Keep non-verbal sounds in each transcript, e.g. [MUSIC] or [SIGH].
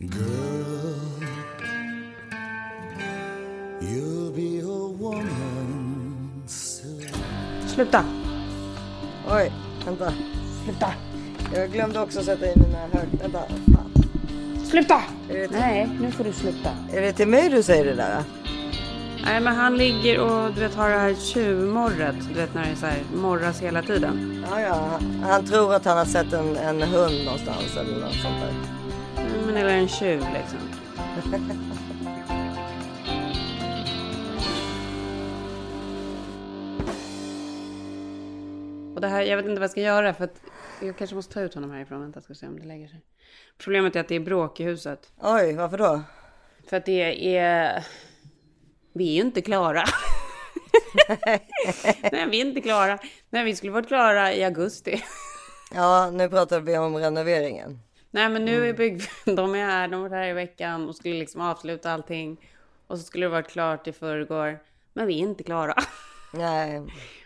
Girl, you'll be a woman soon. Sluta! Oj, vänta. Sluta! Jag glömde också sätta in mina hög... Vänta. Fan. Sluta! Nej, nu får du sluta. är det till mig du säger det där? Nej, men han ligger och du vet har det här tjuvmorret. Du vet när det är så här morras hela tiden. Ja, ja. Han, han tror att han har sett en, en hund någonstans eller något sånt där. Men eller en tjuv liksom. Och det här, jag vet inte vad jag ska göra för att jag kanske måste ta ut honom härifrån. Vänta, ska se om det lägger sig. Problemet är att det är bråk i huset. Oj, varför då? För att det är... Vi är ju inte klara. [LAUGHS] Nej, vi är inte klara. Nej, vi skulle varit klara i augusti. Ja, nu pratar vi om renoveringen. Nej, men nu är bygg... [LAUGHS] De är här, de var här i veckan och skulle liksom avsluta allting. Och så skulle det varit klart i förrgår. Men vi är inte klara. [LAUGHS] Nej,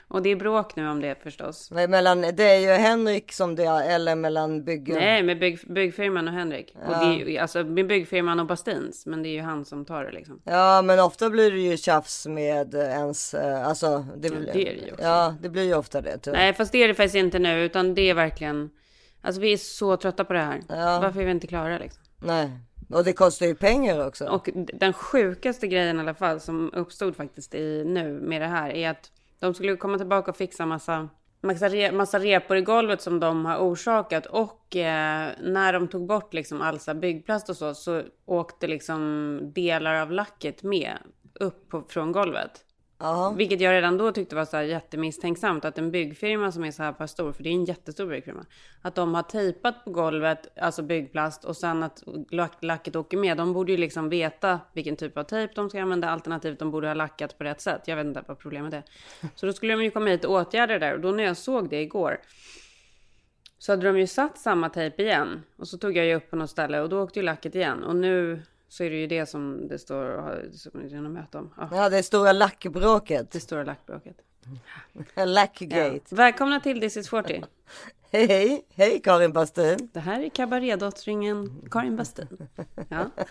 Och det är bråk nu om det förstås. men mellan, det är ju Henrik som det är, eller mellan byggen. Nej, med bygg, byggfirman och Henrik. Och det alltså med byggfirman och Bastins. Men det är ju han som tar det liksom. Ja, men ofta blir det ju tjafs med ens, eh, alltså. Det, blir, det är det ju också. Ja, det blir ju ofta det. Typ. Nej, fast det är det faktiskt inte nu. Utan det är verkligen... Alltså vi är så trötta på det här. Ja. Varför är vi inte klara liksom? Nej, och det kostar ju pengar också. Och den sjukaste grejen i alla fall som uppstod faktiskt i nu med det här är att de skulle komma tillbaka och fixa massa, massa, re, massa repor i golvet som de har orsakat och eh, när de tog bort liksom här byggplast och så så åkte liksom delar av lacket med upp på, från golvet. Ja, Vilket jag redan då tyckte var så här jättemisstänksamt att en byggfirma som är så här pass stor, för det är en jättestor byggfirma, att de har tejpat på golvet, alltså byggplast och sen att lack, lacket åker med. De borde ju liksom veta vilken typ av tejp de ska använda, alternativt de borde ha lackat på rätt sätt. Jag vet inte vad problemet är. Så då skulle de ju komma hit och åtgärda det där och då när jag såg det igår så hade de ju satt samma tejp igen och så tog jag ju upp på något ställe och då åkte ju lacket igen och nu så är det ju det som det står som det är något möte om. Ja, ja det stora lackbråket. det stora lackbråket. [LAUGHS] Lackgate. Ja. Välkomna till This is 40. [LAUGHS] Hej, hej, hej Karin Bastin. Det här är kabarédottringen Karin Bastin. Ja. [LAUGHS]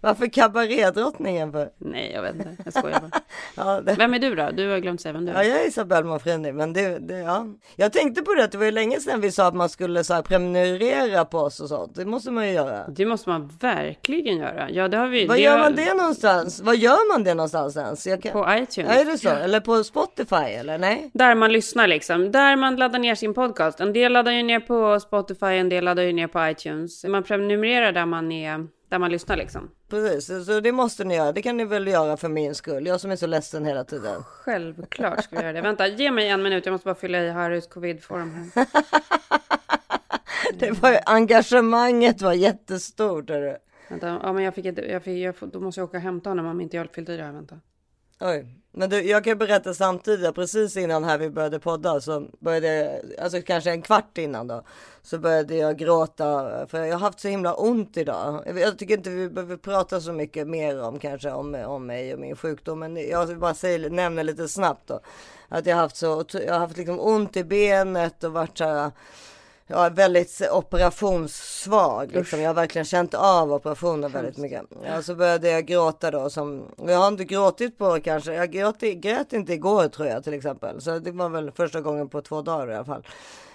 Varför kabarédrottningen för? Nej, jag vet inte. Jag skojar bara. [LAUGHS] Ja, det, Vem är du då? Du har glömt säga vem du ja, är. jag är Isabelle Monfrini, men det, det, ja. Jag tänkte på det att det var ju länge sedan vi sa att man skulle så här prenumerera på oss och sånt. Det måste man ju göra. Det måste man verkligen göra. Ja, det har vi. Var det gör har- man det någonstans? Var gör man det någonstans ens? Kan... På iTunes. Ja, är det så? Eller på Spotify eller nej? Där man lyssnar liksom. Där man laddar ner sin podcast. En del laddar ju ner på Spotify, en del laddar ju ner på iTunes. Man prenumererar där man är, där man lyssnar liksom. Precis, så det måste ni göra. Det kan ni väl göra för min skull. Jag som är så ledsen hela tiden. Självklart ska vi göra det. Vänta, ge mig en minut. Jag måste bara fylla i Harrys covid-form här. [LAUGHS] Det var ju, engagemanget var jättestort. Hörru. Vänta, ja men jag fick, ett, jag fick jag, då måste jag åka och hämta honom om inte jag fyllt i det här. Vänta. Oj, men du, jag kan berätta samtidigt, precis innan här vi började podda så började jag, alltså kanske en kvart innan då, så började jag gråta för jag har haft så himla ont idag. Jag- tycker inte vi behöver prata så mycket mer om kanske om, om mig och min sjukdom, men jag vill bara säga, nämna lite snabbt då. Att jag har haft så, jag har haft liksom ont i benet och varit så här, jag är väldigt operationssvag. Liksom. Jag har verkligen känt av operationen väldigt mycket. Ja, så började jag gråta då. Som, jag har inte gråtit på kanske, jag grät, grät inte igår tror jag till exempel. Så det var väl första gången på två dagar i alla fall.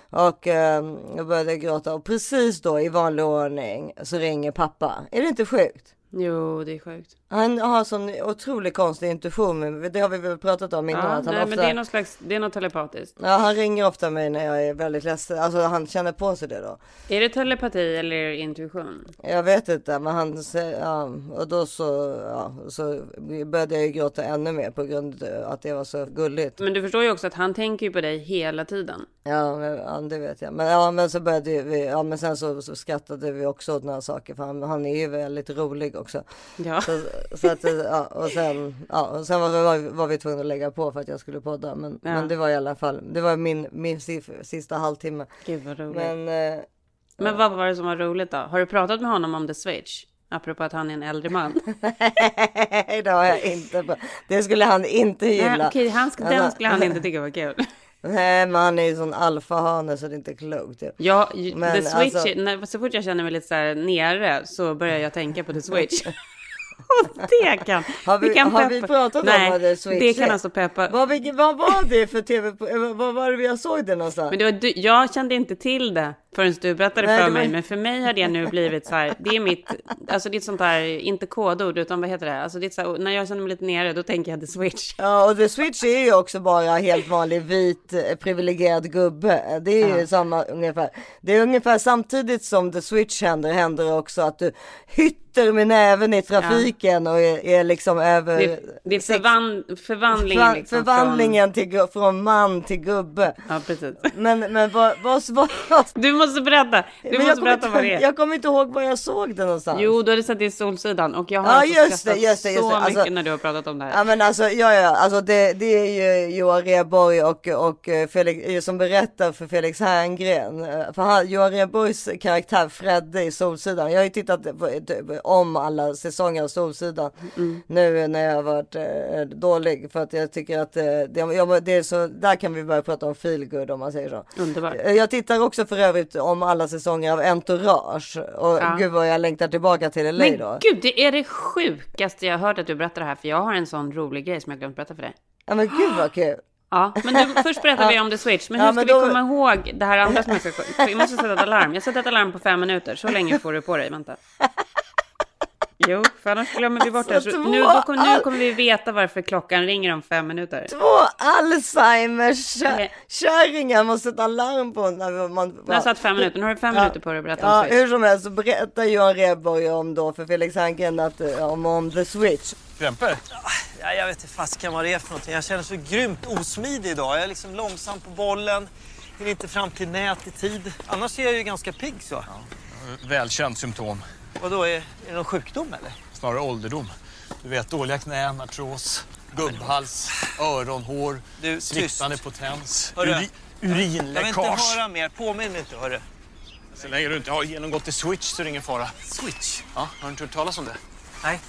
Och eh, jag började gråta och precis då i vanlig ordning så ringer pappa. Är det inte sjukt? Jo, det är sjukt. Han har sån otroligt konstig intuition. Det har vi väl pratat om innan. Ja, att han nej, ofta... men det är något slags, det är något telepatiskt. Ja, han ringer ofta mig när jag är väldigt ledsen. Alltså han känner på sig det då. Är det telepati eller intuition? Jag vet inte, men han säger, ja, och då så, ja, så började jag ju gråta ännu mer på grund av att det var så gulligt. Men du förstår ju också att han tänker ju på dig hela tiden. Ja, men, ja det vet jag. Men, ja, men så började vi, ja, men sen så, så skrattade vi också åt några saker, för han, han är ju väldigt rolig också. Ja. Så, så att, ja, och sen, ja, och sen var, var, vi tvungna att lägga på för att jag skulle podda. Men, Ja. men det var i alla fall, det var min, min sista halvtimme. Gud vad roligt. Men, Men eh, vad var det som var roligt då? Har du pratat med honom om The Switch? Apropå att han är en äldre man. Nej, [LAUGHS] det har jag inte. Det skulle han inte Nej, gilla. okej, han sk- Ja, den men- skulle han inte tycka var kul. [LAUGHS] Nej men han är ju sån alfahane så det är inte klokt. Typ. Ja, Men The Switch, alltså- när, så fort jag känner mig lite så här nere så börjar jag tänka på The Switch. [LAUGHS] [LAUGHS] Det kan, Har vi- det kan har vi pratat om Nej, vad The Switch det kan alltså peppa. Vad, vad var det för tv? eh, Vad var det jag såg det någonstans? Men det var, jag kände inte till det förrän du berättade Nej, för var- mig. Men för mig har det nu blivit så här. Det är mitt, alltså det är ett sånt här, inte kodord, utan vad heter det? Alltså det är så här, när jag känner mig lite nere, då tänker jag The Switch. Ja, och The Switch är ju också bara helt vanlig vit eh, privilegierad gubbe. Det är ju samma ungefär. Det är ungefär samtidigt som The Switch händer, händer också att du hytter med näven i trafiken och är, är liksom över... Det, det är förvan, förvandlingen Förva- liksom. förvandlingen till, gu- från man till gubbe. Från, ja, precis. Men, men vad, vad, vad, Du måste berätta. Du men måste berätta vad det är. Jag kommer inte ihåg var jag såg det någonstans. Jo, du hade sett det i Solsidan och jag har Ja, alltså just det, skrattat just det, just så det. Alltså- mycket när du har pratat om det här. Ja men alltså, ja, ja, alltså det, det är ju Johan Rheborg och, och eh, Felix, som berättar för Felix Herngren. Eh, För han, Johan Rheborgs karaktär Fredde i Solsidan. Jag har ju tittat på, om alla säsonger av Solsidan nu när jag har varit eh, dålig. För att jag tycker att eh, det, jag, det är så, där kan vi börja prata om feelgood om man säger så. Underbart. Eh, Jag tittar också för övrigt om alla säsonger av Entourage. Och Ja. gud vad jag längtar tillbaka till LA Men då. gud, det är det sjukaste jag hört att du berättar det här, för jag har en sån rolig grej som jag glömt berätta för dig. Ja men gud vad kul. [GASPS] Ja, men du, först berättar vi om The Switch, men hur Ja, ska men vi då- komma ihåg det här andra som jag ska... Vi måste sätta ett alarm. Jag sätter ett alarm på fem minuter, så länge får du på dig, vänta. [LAUGHS] Jo, för annars glömmer vi bort det. Alltså, Så två nu, då, kom- nu kommer vi veta varför klockan ringer om fem minuter. Två Alzheimers Okej. kärringar måste sätta larm på när man... Jag har satt fem minuter, nu har du fem Ja. minuter på dig att berätta Ja, om Switch. hur som helst så berättar Johan Rheborg om då för Felix Herngren att, eh, om, om The Switch. Krämpor? Ja, jag vet inte fasiken vad det är för någonting. Jag känner så grymt osmidig idag. Jag är liksom långsam på bollen. Hinner inte fram till nät i tid. Annars är jag ju ganska pigg så. Välkänt symptom. Och då är, är det någon sjukdom eller? Snarare ålderdom. Du vet, dåliga knän, artros, gubbhals, öronhår, Du, sviktande tyst. potens, uri, Jag vill inte urinläckage. höra mer. Påminn mig inte hörru. Så länge du inte har genomgått i switch så är det ingen fara. Switch? Ja, har du inte hört talas om det? Nej.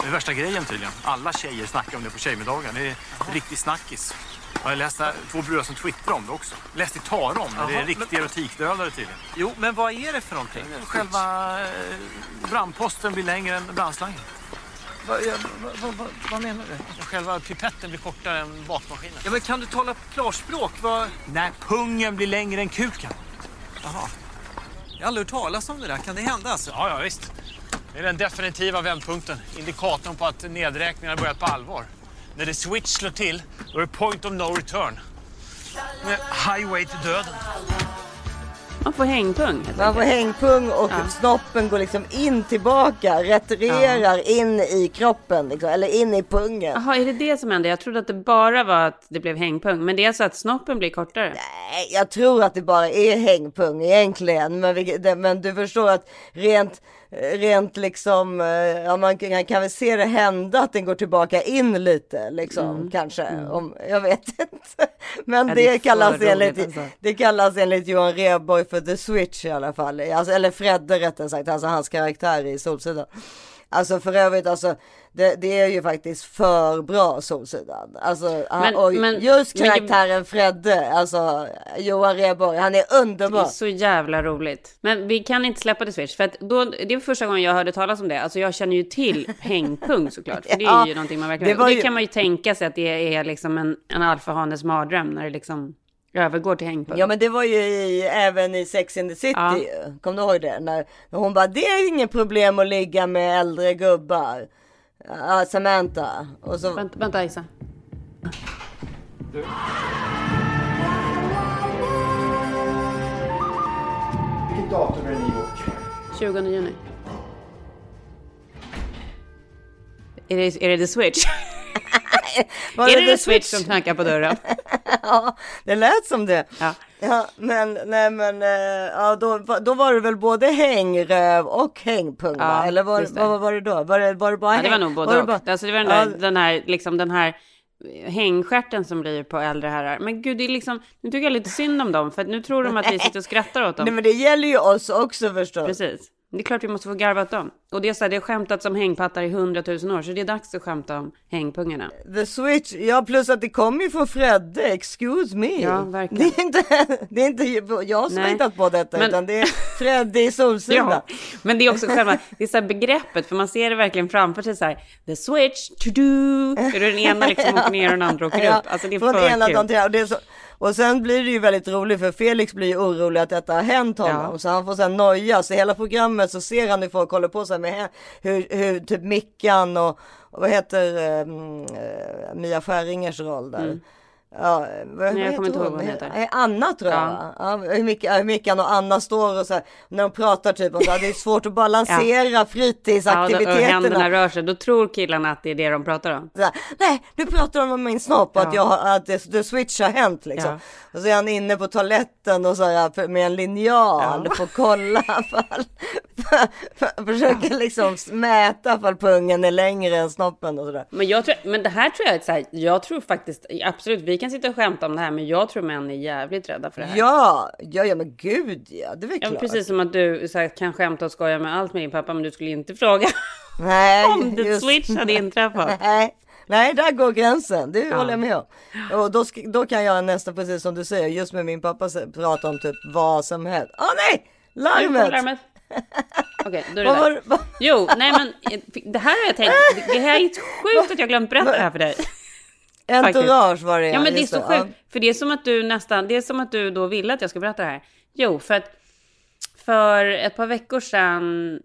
Det är värsta grejen tydligen. Alla tjejer snackar om det på tjejmiddagen. Det är riktig snackis. Jag läste två bröder som twittrar om det också. Läste i Tara om det. Det är riktiga erotikdödare tydligen. Jo, men vad är det för någonting? Själva eh, brandposten blir längre än brandslangen. Vad, ja, vad, vad, vad, menar du? Själva pipetten blir kortare än bakmaskinen. Ja, men kan du tala klarspråk? Vad... När pungen blir längre än kuken. Jaha. Jag har aldrig hört talas om det där. Kan det hända alltså? Ja, ja visst. Det är den definitiva vändpunkten. Indikatorn på att nedräkningen har börjat på allvar. När det switch slår till, då är det point of no return. Med highway till döden. Man får hängpung. Man får hängpung och Ja. snoppen går liksom in tillbaka, retirerar in i kroppen liksom, eller in i pungen. Jaha, är det det som händer? Jag trodde att det bara var att det blev hängpung, men det är så att snoppen blir kortare. Nej, jag tror att det bara är hängpung egentligen. Men, vi, det, men du förstår att rent, rent liksom, eh, ja, man kan, kan väl se det hända att den går tillbaka in lite liksom kanske. Om, jag vet [LAUGHS] inte. Men Mm. Ja, det det, kallas enligt, alltså. det kallas enligt Johan Rheborg för The Switch i alla fall. Alltså, eller Fredde rättare sagt, alltså hans karaktär i Solsidan. Alltså för övrigt, alltså, det, det är ju faktiskt för bra Solsidan. Alltså, Men- och men- just men karaktären Fredde, alltså Johan Rheborg, han är Det är underbar. så jävla roligt. Men vi kan inte släppa det Switch, för att då, det är första gången jag hörde talas om det. Alltså jag känner ju till [LAUGHS] hängpung såklart, för det är Ja, ju någonting man verkligen... det var Det, kan man ju tänka sig att det är liksom en, en alfahanes mardröm när det liksom övergår till hängpung. Ja men det var ju i, även i Sex and the City Ja. Kommer du ihåg det? När, hon bara, det är inget problem att ligga med äldre gubbar. Ja, Samantha. Och så, Vänta, vänta Isa. Vilket datum är det ni bok? 20 juni. Är det, är det The Switch? [LAUGHS] var är det The Switch som knackar på dörren? [LAUGHS] ja, det lät som det. Ja. Ja, men nej men, eh, ja då, då var det väl både hängröv och hängpung va? Ja, Eller var, det. vad var det då? Var det, var det bara Ja, det var häng- nog både var det och. bara- Alltså det var den, Ja, där, den här, liksom den här hängstjärten som blir på äldre herrar. Men gud, det är liksom, nu tycker jag lite synd om dem, för nu tror de att vi sitter och skrattar åt dem. Nej men det gäller ju oss också förstås. Precis. Det är klart vi måste få garva åt dem. Och det är så här, det har skämtats om hängpattar i hundratusen år, så det är dags att skämta om hängpungarna. The Switch, ja plus att det kommer ju från Fredde, excuse me. Ja, verkligen. Det är inte, [LAUGHS] det är inte jag som har hittat på detta, Men- utan det är Fredde i Solsida. [LAUGHS] Ja, men det är också själva det är så begreppet, för man ser det verkligen framför sig så här. The switch, to do. Är det den ena liksom åker ner och den andra åker [LAUGHS] upp. Alltså det är från för ena dagen till. Och, det är så, och sen blir det ju väldigt roligt för Felix blir ju orolig att detta har hänt honom. Ja. Så han får sen noja. Så hela programmet så ser han hur folk håller på sig med hä- hur, hur typ Mickan och, och vad heter um, eh, Mia Skäringers roll där. Ja, vad, Nej, jag kommer inte ihåg vad hon heter. Anna tror jag Ja. ja. hur, Mick- hur Mickan och Anna står och så här, när de pratar typ om så här, det är svårt att balansera [LAUGHS] Ja, och, då, och fritidsaktiviteterna. händerna rör sig. Då tror killarna att det är det de pratar om. Så här, Nej, nu pratar de om min snopp och att, Ja. jag, att det, the switch har hänt liksom. Ja. Och så är han inne på toaletten och så här, med en linjal Ja. för att kolla. Fall, [LAUGHS] försöker liksom mäta fall pungen är längre än snoppen och sådär. Men, jag tror, men det här tror jag är så här, jag tror faktiskt, absolut, vi kan sitta och skämta om det här, men jag tror män är jävligt rädda för det här. Ja, ja, ja men gud ja, det är väl Ja, klart. precis som att du så här, kan skämta och skoja med allt med din pappa, men du skulle inte fråga [LAUGHS] Nej, om the just- switch hade inträffat. [LAUGHS] Nej, nej, där går gränsen. Det Ja. håller jag med om. Och då, då kan jag nästan precis som du säger, just med min pappa prata om typ vad som helst. Åh nej, Nu kom larmet! larmet. [LAUGHS] Okej, då är det var där. det- Jo, nej men eh, det här har jag tänkt. Det här är sjukt att jag glömt berätta det här för dig. Entourage var det Ja men det är så sjukt. För det är som att du nästan, det är som att du då ville att jag ska berätta det här. Jo, för att för ett par veckor sedan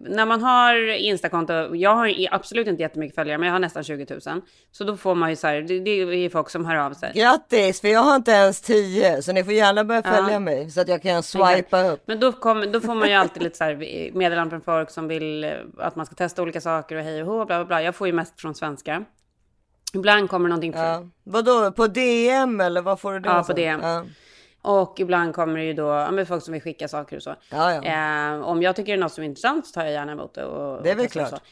när man har Instakonto, jag har absolut inte jättemycket följare, men jag har nästan 20 000. Så då får man ju så här, det, det är folk som hör av sig. Grattis, för jag har inte ens 10 så ni får gärna börja följa Ja. mig så att jag kan swipa upp. Men då, kom, då får man ju alltid lite så här meddelanden från folk som vill att man ska testa olika saker och hej och hå, bla bla bla. Jag får ju mest från svenska. Ibland kommer någonting Ja. Vadå, på DM eller vad får du det? Ja, på? DM. Ja. Och ibland kommer det ju då ja, men folk som vill skicka saker och så. Ja, ja. Eh, om jag tycker det är något som är intressant så tar jag gärna emot det. Och, Det är väl klart.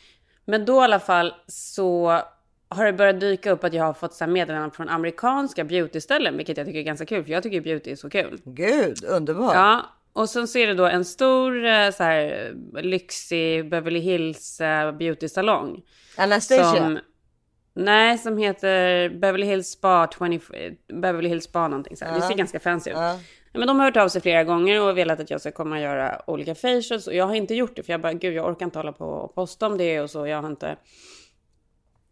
Men då i alla fall så har det börjat dyka upp att jag har fått så meddelanden från amerikanska beautyställen, vilket jag tycker är ganska kul, för jag tycker beauty är så kul. Gud, underbart. Ja, och sen så är det då en stor eh, så här lyxig Beverly Hills eh, beautysalong. Anastasia. Som, nej, som heter Beverly Hills Spa 20, Beverly Hills Spa någonting så här. Det ser ganska fancy ut. Ja, Men de har hört av sig flera gånger och velat att jag ska komma och göra olika facials. Och jag har inte gjort det för jag bara, gud jag orkar inte hålla på och posta om det och så. Jag har inte...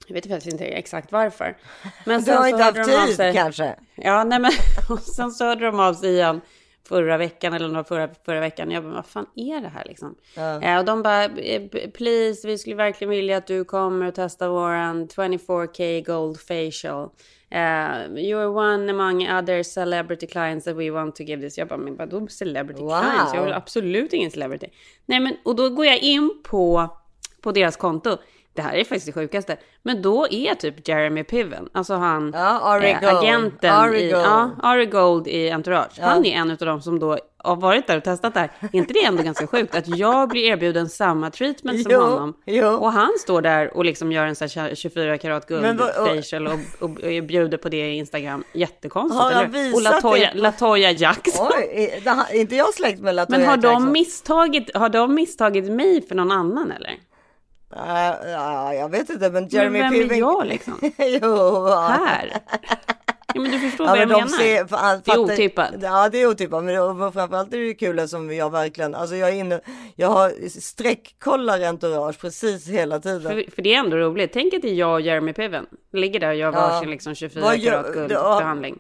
Jag vet faktiskt inte exakt varför. Men [LAUGHS] Du har så inte haft tid kanske? Ja, nej men [LAUGHS] och sen så hörde de av sig igen förra veckan eller några förra, förra veckan. Jag bara, vad fan är det här liksom? Eh, och de bara, eh, please, vi skulle verkligen vilja att du kommer och testar våran 24K Gold Facial. Uh, you're one among other celebrity clients that we want to give this. Jag bara, men vadå celebrity Wow. clients? Jag är absolut ingen celebrity. Nej, men och då går jag in på, på deras konto. Det här är faktiskt det sjukaste. Men då är typ Jeremy Piven, alltså han, Ja, eh, agenten Ari i, ja, Ari Gold i Entourage. Han är en av dem som då har varit där och testat det här. Är inte det ändå ganska sjukt att jag blir erbjuden samma treatment som Jo, honom? jo. Och han står där och liksom gör en sån här 24 karat guld vad- och- facial och, och, och bjuder på det i Instagram. Jättekonstigt. Har han eller? och Latoya, det? Latoya Jackson. Oj, är- inte jag släkt med Latoya Men har de, Jackson? misstagit, har de misstagit mig för någon annan eller? Ja, ja, jag vet inte, men Men Jeremy vem Piven... är jag liksom? [LAUGHS] jo, Här? [LAUGHS] Ja, men du förstår Ja, vad jag de menar. ser, för, han det är otippat. Ja, det är otippat. Men det, framförallt är det kul som jag verkligen, alltså jag är inne, jag har streckkollar entourage precis hela tiden. För, för det är ändå roligt. Tänk att det är jag och Jeremy Piven. Ligger där och gör Ja. varsin liksom 24 Vad gör- karat ja. guldbehandling.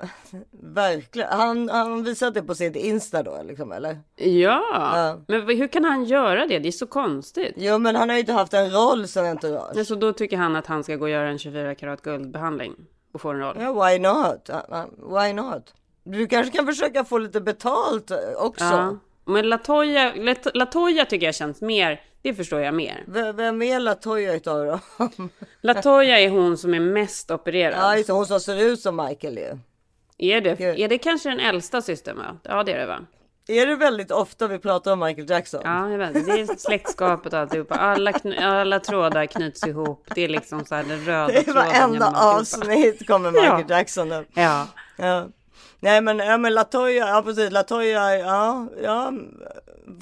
Verkligen. Han, han visade det på sitt Insta då, liksom, eller? Ja. Ja. men hur kan han göra det? Det är så konstigt. Jo, men han har ju inte haft en roll som entourage. Så då tycker han att han ska gå och göra en 24 karat guldbehandling och få en roll. Ja, why not? Why not? Du kanske kan försöka få lite betalt eh, också. Ja. Men Latoya, Lat- Latoya tycker jag känns mer, det förstår jag mer. V- Vem är Latoya utav dem? [LAUGHS] Latoya är hon som är mest opererad. ja, just hon som ser ut som Michael ju. Är det, är det kanske den äldsta systern va? Ja det är det va? Är det väldigt ofta vi pratar om Michael Jackson? Ja, jag vet. Det är släktskapet och alltihopa. Alla, alla trådar knyts ihop. Det är liksom så här den röda Det är tråden varenda avsnitt kommer Michael [LAUGHS] Ja. Jackson upp. Ja. Ja. Nej men, ja, men Latoya, ja precis, Latoya, ja, ja.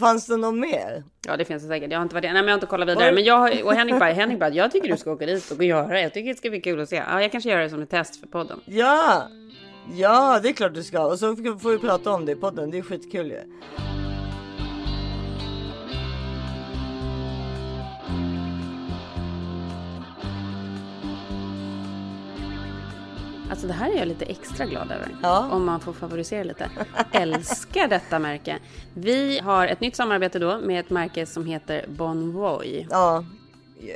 fanns det något mer? Ja det finns det säkert. Jag har inte varit Nej men jag har inte kollat vidare. Men jag och Henrik [LAUGHS] bara, Henrik bara, jag tycker du ska åka dit och göra det. Jag tycker det ska bli kul att se. Ja jag kanske gör det som ett test för podden. Ja, ja det är klart du ska. Och så får vi prata om det i podden. Det är skitkul ju. Alltså det här är jag lite extra glad över. Ja. Om man får favorisera lite. Älskar detta märke. Vi har ett nytt samarbete då med ett märke som heter Bonvoy. Ja,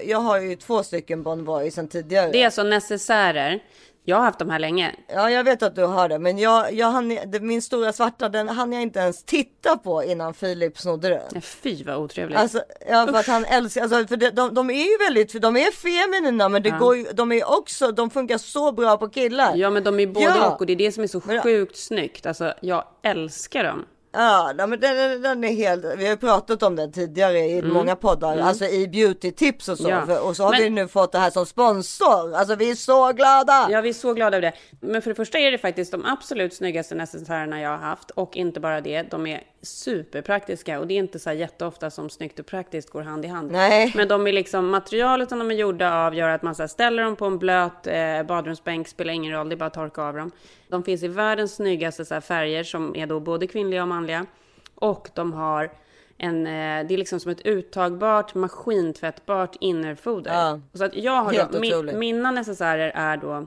jag har ju två stycken Bonvoy sedan tidigare. Det är alltså necessärer. Jag har haft de här länge. Ja, jag vet att du har det, men jag, jag hann, min stora svarta den hann jag inte ens titta på innan Filip snodde den. Nej, Fy vad otrevligt. Alltså, ja, för att han älskar, alltså, för det, de, de är ju väldigt, de är feminina, men det går ju, de är också, de funkar så bra på killar. Ja men de är både Ja. och och det är det som är så Men- sjukt snyggt. Alltså jag älskar dem. Ja, men den, den- är helt, vi har ju pratat om den tidigare i många poddar, alltså i beauty tips och så. Mm. Ja. För, och så har Men- vi nu fått det här som sponsor. Alltså vi är så glada! Ja, vi är så glada över det. Men för det första är det faktiskt de absolut snyggaste necessärerna jag har haft. Och inte bara det, de är superpraktiska. Och det är inte så här jätteofta som snyggt och praktiskt går hand i hand. Nej. Men de är liksom, materialet som de är gjorda av gör att man så ställer dem på en blöt eh, badrumsbänk, spelar ingen roll, det är bara att torka av dem. De finns i världens snyggaste så färger som är då både kvinnliga och manliga. Och de har en, eh, det är liksom som ett uttagbart, maskintvättbart innerfoder. Ja. Så att jag har Helt då, min, mina necessärer är då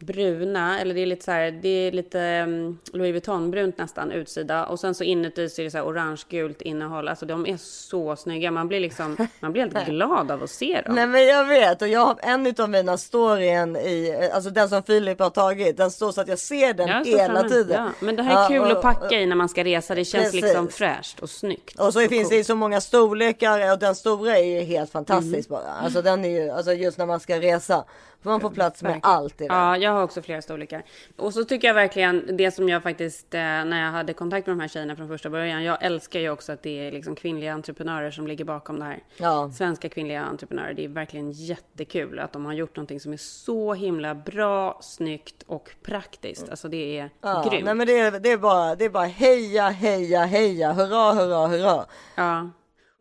bruna, eller det är lite så här, det är lite um, Louis Vuitton-brunt nästan utsida och sen så inuti så är det så här orange-gult innehåll. Alltså de är så snygga, man blir liksom, man blir helt [LAUGHS] glad av att se dem. Nej men jag vet och jag har en av mina storyn i, alltså den som Filip har tagit, den står så att jag ser den Jag hela tiden. Ja, men det här är Ja, kul och- att packa i när man ska resa, det känns Precis. liksom fräscht och snyggt. Och så finns det i så många storlekar och den stora är ju helt fantastisk Mm. bara. Alltså den är ju, alltså just när man ska resa. Man får plats med allt i den. Ja, jag har också flera storlekar. Och så tycker jag verkligen det som jag faktiskt, eh, när jag hade kontakt med de här tjejerna från första början. Jag älskar ju också att det är liksom kvinnliga entreprenörer som ligger bakom det här. Ja. Svenska kvinnliga entreprenörer. Det är verkligen jättekul att de har gjort någonting som är så himla bra, snyggt och praktiskt. Alltså det är Ja, grymt. nej men det är, det är bara, det är bara heja, heja, heja, hurra, hurra, hurra. Ja.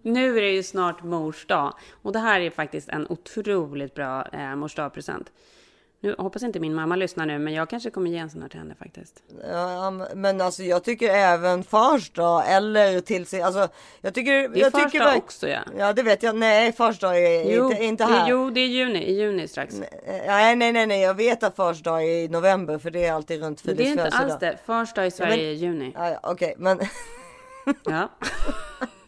Nu är det ju snart mors dag och det här är faktiskt en otroligt bra eh, mors dag-present. Nu hoppas inte min mamma lyssnar nu, men jag kanske kommer ge en sån här till henne faktiskt. Ja, men alltså jag tycker även fars dag eller till sig, alltså jag tycker. Det är jag fars tycker dag också, ja. Ja det vet jag, nej fars dag är Jo, inte, inte här. Jo, det är juni, i juni strax. Nej, nej, nej, nej, jag vet att fars dag är i november för det är alltid runt det är inte födelsedag. alls det. Fars dag i Sverige men- är i juni. Ja, ja, Okej, men Ja. [LAUGHS]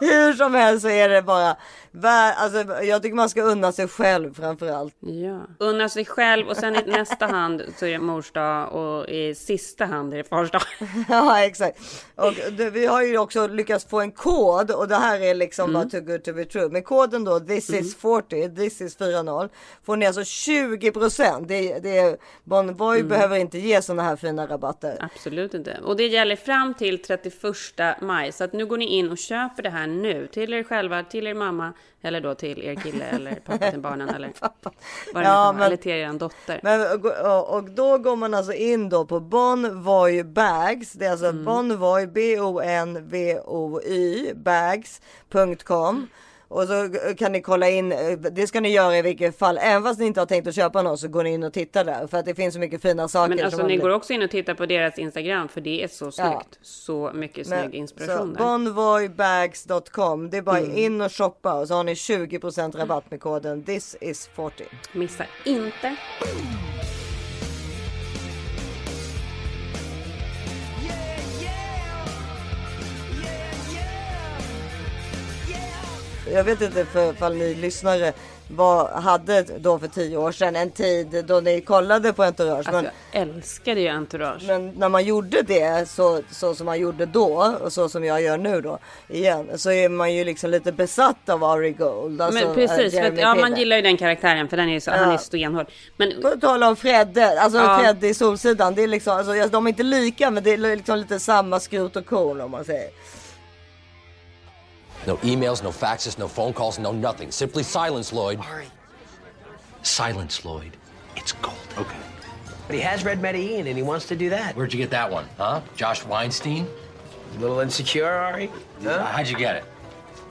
hur som helst så är det bara, alltså, jag tycker man ska unna sig själv framför allt. ja. Unna sig själv och sen i nästa hand så är det mors dag och i sista hand är det fars dag. [LAUGHS] Ja, exakt. Och det, vi har ju också lyckats få en kod och det här är liksom Mm. bara too good to be true. Men koden då, this is 40, this is 40, får ni alltså 20 procent. Det, det är, Bonvoy Mm. behöver inte ge sådana här fina rabatter. Absolut inte. Och det gäller fram till 31 maj. Så att nu går ni in och köper det här nu. Till er själva, till er mamma. Eller då till er kille [LAUGHS] eller pappa till barnen. Eller [LAUGHS] vad nu kan Ja, men- Eller till er dotter. Men, och, och då går man alltså in då på Bonvoy Bags. Det är alltså Mm. Bonvoy, B-O-N-V-O-Y, bags.com. Och så kan ni kolla in, eh, det ska ni göra i vilket fall, även fast ni inte har tänkt att köpa något så går ni in och tittar där för att det finns så mycket fina saker. Men alltså ni går också in och tittar på deras Instagram. För det är så snyggt. Ja. Så mycket Men- snygg inspiration så där. Bonvoybags.com, det är bara Mm. in och shoppa och så har ni 20% rabatt med koden this is 40. Missa inte. Jag vet inte för ifall ni lyssnare vad hade då för tio år sedan en tid då ni kollade på Entourage. Alltså men, jag älskade ju Entourage. men när man gjorde det så, så som man gjorde då och så som jag gör nu då igen så är man ju liksom lite besatt av Ari Gold. Alltså, men precis, äh, för att, ja, man gillar ju den karaktären för den är ju så, han är stenhård. Men På tal om Fredde, alltså Ja. Fredde i Solsidan, det är liksom, alltså, ja, de är inte lika men det är liksom lite samma skrot och korn om man säger. No emails, no faxes, no phone calls, no nothing. Simply silence, Lloyd. Ari, Silence, Lloyd. It's gold. okay. But he has read Medellin and he wants to do that. Where'd you get that one, huh? Josh Weinstein? A little insecure, Ari? Huh? How'd you get it?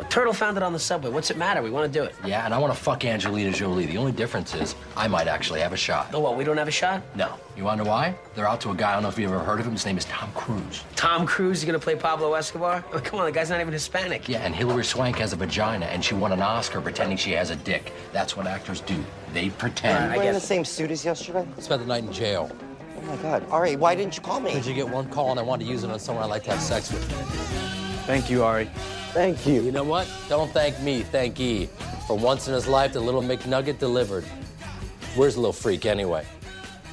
A turtle found it on the subway. What's it matter? We want to do it. Yeah, and I want to fuck Angelina Jolie. The only difference is I might actually have a shot. Oh, what? We don't have a shot? No. You want to know why? They're out to a guy, I don't know if you ever heard of him. His name is Tom Cruise. Tom Cruise is going to play Pablo Escobar? Oh, come on, the guy's not even Hispanic. Yeah, and Hilary Swank has a vagina, and she won an Oscar pretending she has a dick. That's what actors do. They pretend. I Wearing the same suit as yesterday? spent the night in jail. Oh my god. Ari, why didn't you call me? Did you get one call and I wanted to use it on someone I like to have sex with? Thank you, Ari. Thank you. You know what? Don't thank me, thank E. For once in his life, the little McNugget delivered. Where's the little freak anyway?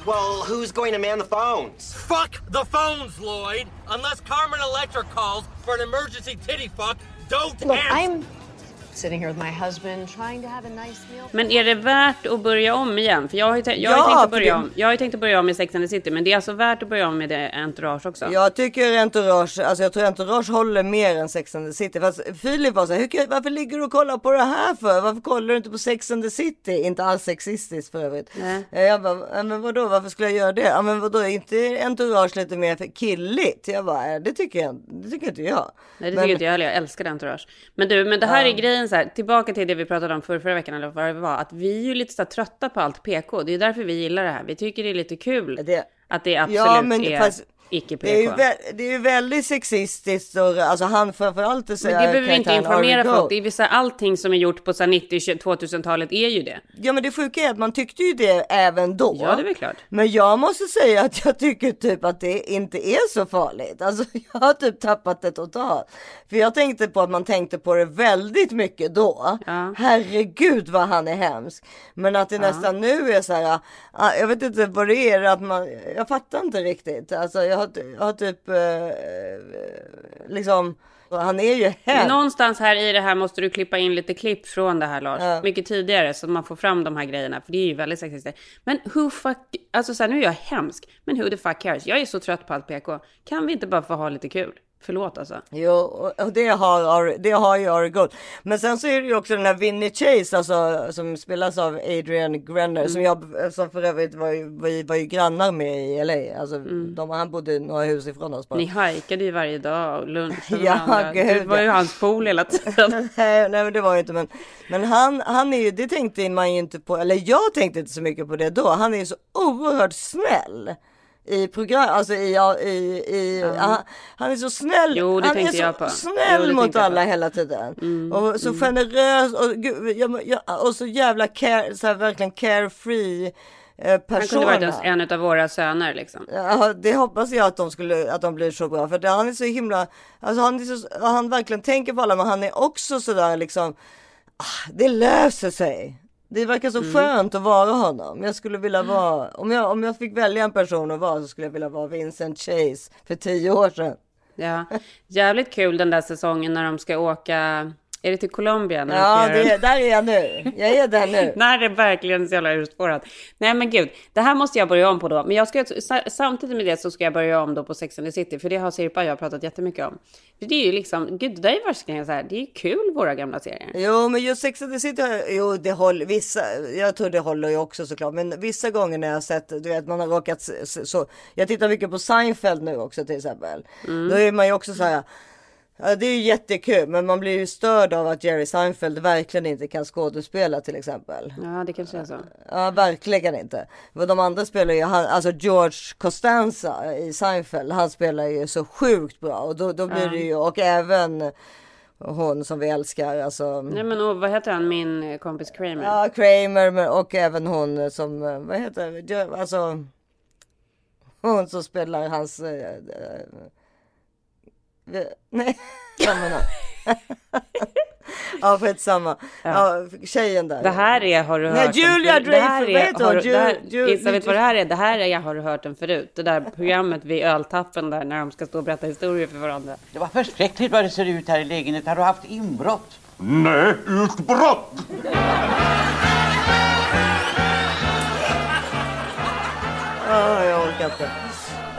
Well, who's going to man the phones? Fuck the phones, Lloyd! Unless Carmen Electra calls for an emergency titty fuck, don't Look, answer! I'm sitting here with my husband trying to have a nice meal. Men är det värt att börja om igen? För jag har ju, jag har Ja, ju tänkt att börja om. Jag har ju tänkt att börja om med Sex and the City, men det är alltså värt att börja om med det Entourage också. Jag tycker Entourage, alltså jag tror Entourage håller mer än Sex and the City. Fast Filip var så här, "Hur kan- varför ligger du och kollar på det här för? Varför kollar du inte på Sex and the City? Inte alls sexistiskt för övrigt. Nej. Eh, Jag bara, "Ja, men vadå, varför skulle jag göra det? Ja men vadå, är inte Entourage lite mer för killigt? Jag bara, "Eh, det tycker jag, det tycker inte jag. Nej det Men- tycker inte jag heller, jag älskar Entourage. Men du, men det här är grejen så här, tillbaka till det vi pratade om förra, förra veckan eller vad det var, att vi är ju lite så trötta på allt PK. Det är därför vi gillar det här. Vi tycker det är lite kul Det- att det absolut Ja, men är fast. Det är, ju det är ju väldigt sexistiskt och alltså han framförallt Men säger det behöver vi inte informera folk. Det är här, allting som är gjort på så här 90-2000-talet är ju det. Ja men det sjuka är att man tyckte ju det även då. Ja, det är väl klart. Men jag måste säga att jag tycker typ att det inte är så farligt. Alltså [LAUGHS] jag har typ tappat det totalt. För jag tänkte på att man tänkte på det väldigt mycket då. Ja. Herregud vad han är hemsk. Men att det nästan nu är så här. ah, Jag vet inte vad det är att man. Jag fattar inte riktigt. Alltså jag har, har typ eh, liksom. Han är ju hemsk. någonstans här i det här måste du klippa in lite klipp från det här Lars. Ja. Mycket tidigare så man får fram de här grejerna. För det är ju väldigt sexistiskt. Men who fuck, alltså så här, nu är jag hemsk. Men who the fuck cares? Jag är så trött på allt PK. Kan vi inte bara få ha lite kul? Förlåt alltså. Jo, och och det har, det har ju Ari Gold. Men sen så är det ju också den här Vinnie Chase, alltså som spelas av Adrian Grenner, som jag, som för övrigt var ju, vi var ju grannar med i LA. Alltså, de, han bodde några hus ifrån oss bara. Ni hajkade ju varje dag och lunchade [LAUGHS] Ja, med varandra. Det var ju ja. hans pool hela tiden. [LAUGHS] nej, nej men det var ju inte men, men han, han är ju, det tänkte man ju inte på, eller jag tänkte inte så mycket på det då. Han är ju så oerhört snäll. I program, alltså i, i, i han, han är så snäll. Jo, han är så. Jo, snäll det mot alla hela tiden. och så generös och, gud, jag, jag, och så jävla care, så här, verkligen carefree eh, Han kunde varit en, av våra söner liksom. Ja, det hoppas jag att de skulle, att de blir så bra. För det, han är så himla, alltså han, är så, han verkligen tänker på alla, men han är också sådär liksom, ah, det löser sig. Det verkar så skönt att vara honom. Jag skulle vilja vara, om jag, om jag fick välja en person att vara så skulle jag vilja vara Vincent Chase för tio år sedan. Ja, jävligt kul den där säsongen när de ska åka, är det till Colombia? När Ja, det, där är jag nu. Jag är där nu. [LAUGHS] När det verkligen är så jävla urspårat. Nej men gud, det här måste jag börja om på då. Men jag ska, sa- samtidigt med det så ska jag börja om då på Sex and the City. För det har Sirpa och jag pratat jättemycket om. För det är ju liksom, gud det där är verkligen så här, det är kul våra gamla serier. Jo, men just Sex and the City, jo det håller, vissa, jag tror det håller ju också såklart, men vissa gånger när jag har sett, du vet man har råkat så, jag tittar mycket på Seinfeld nu också till exempel. Då är man ju också så här, ja, det är ju jättekul, men man blir ju störd av att Jerry Seinfeld verkligen inte kan skådespela till exempel. Ja, det kanske är så. Ja, verkligen inte. För de andra spelar ju, han, alltså George Costanza i Seinfeld, han spelar ju så sjukt bra och då, då blir Ja. det ju, och även hon som vi älskar, alltså. Nej men och, vad heter han, min eh, kompis Kramer? Ja, Kramer men- och även hon som, eh, vad heter alltså hon som spelar hans, eh, eh, eh, [LAUGHS] nej, samma [LAUGHS] ja, skitsamma. Ja, tjejen där. Det här är, har du Nej, hört Julia den förut. Det här Dreyfus, vad heter har hon? Gissa, vet du vad det här är? Det här är, har du hört den förut. Det där programmet vid öltappen där när de ska stå och berätta historier för varandra. Det var förskräckligt vad det ser ut här i lägenheten. Har du haft inbrott? Nej, utbrott! Ja, jag orkar inte.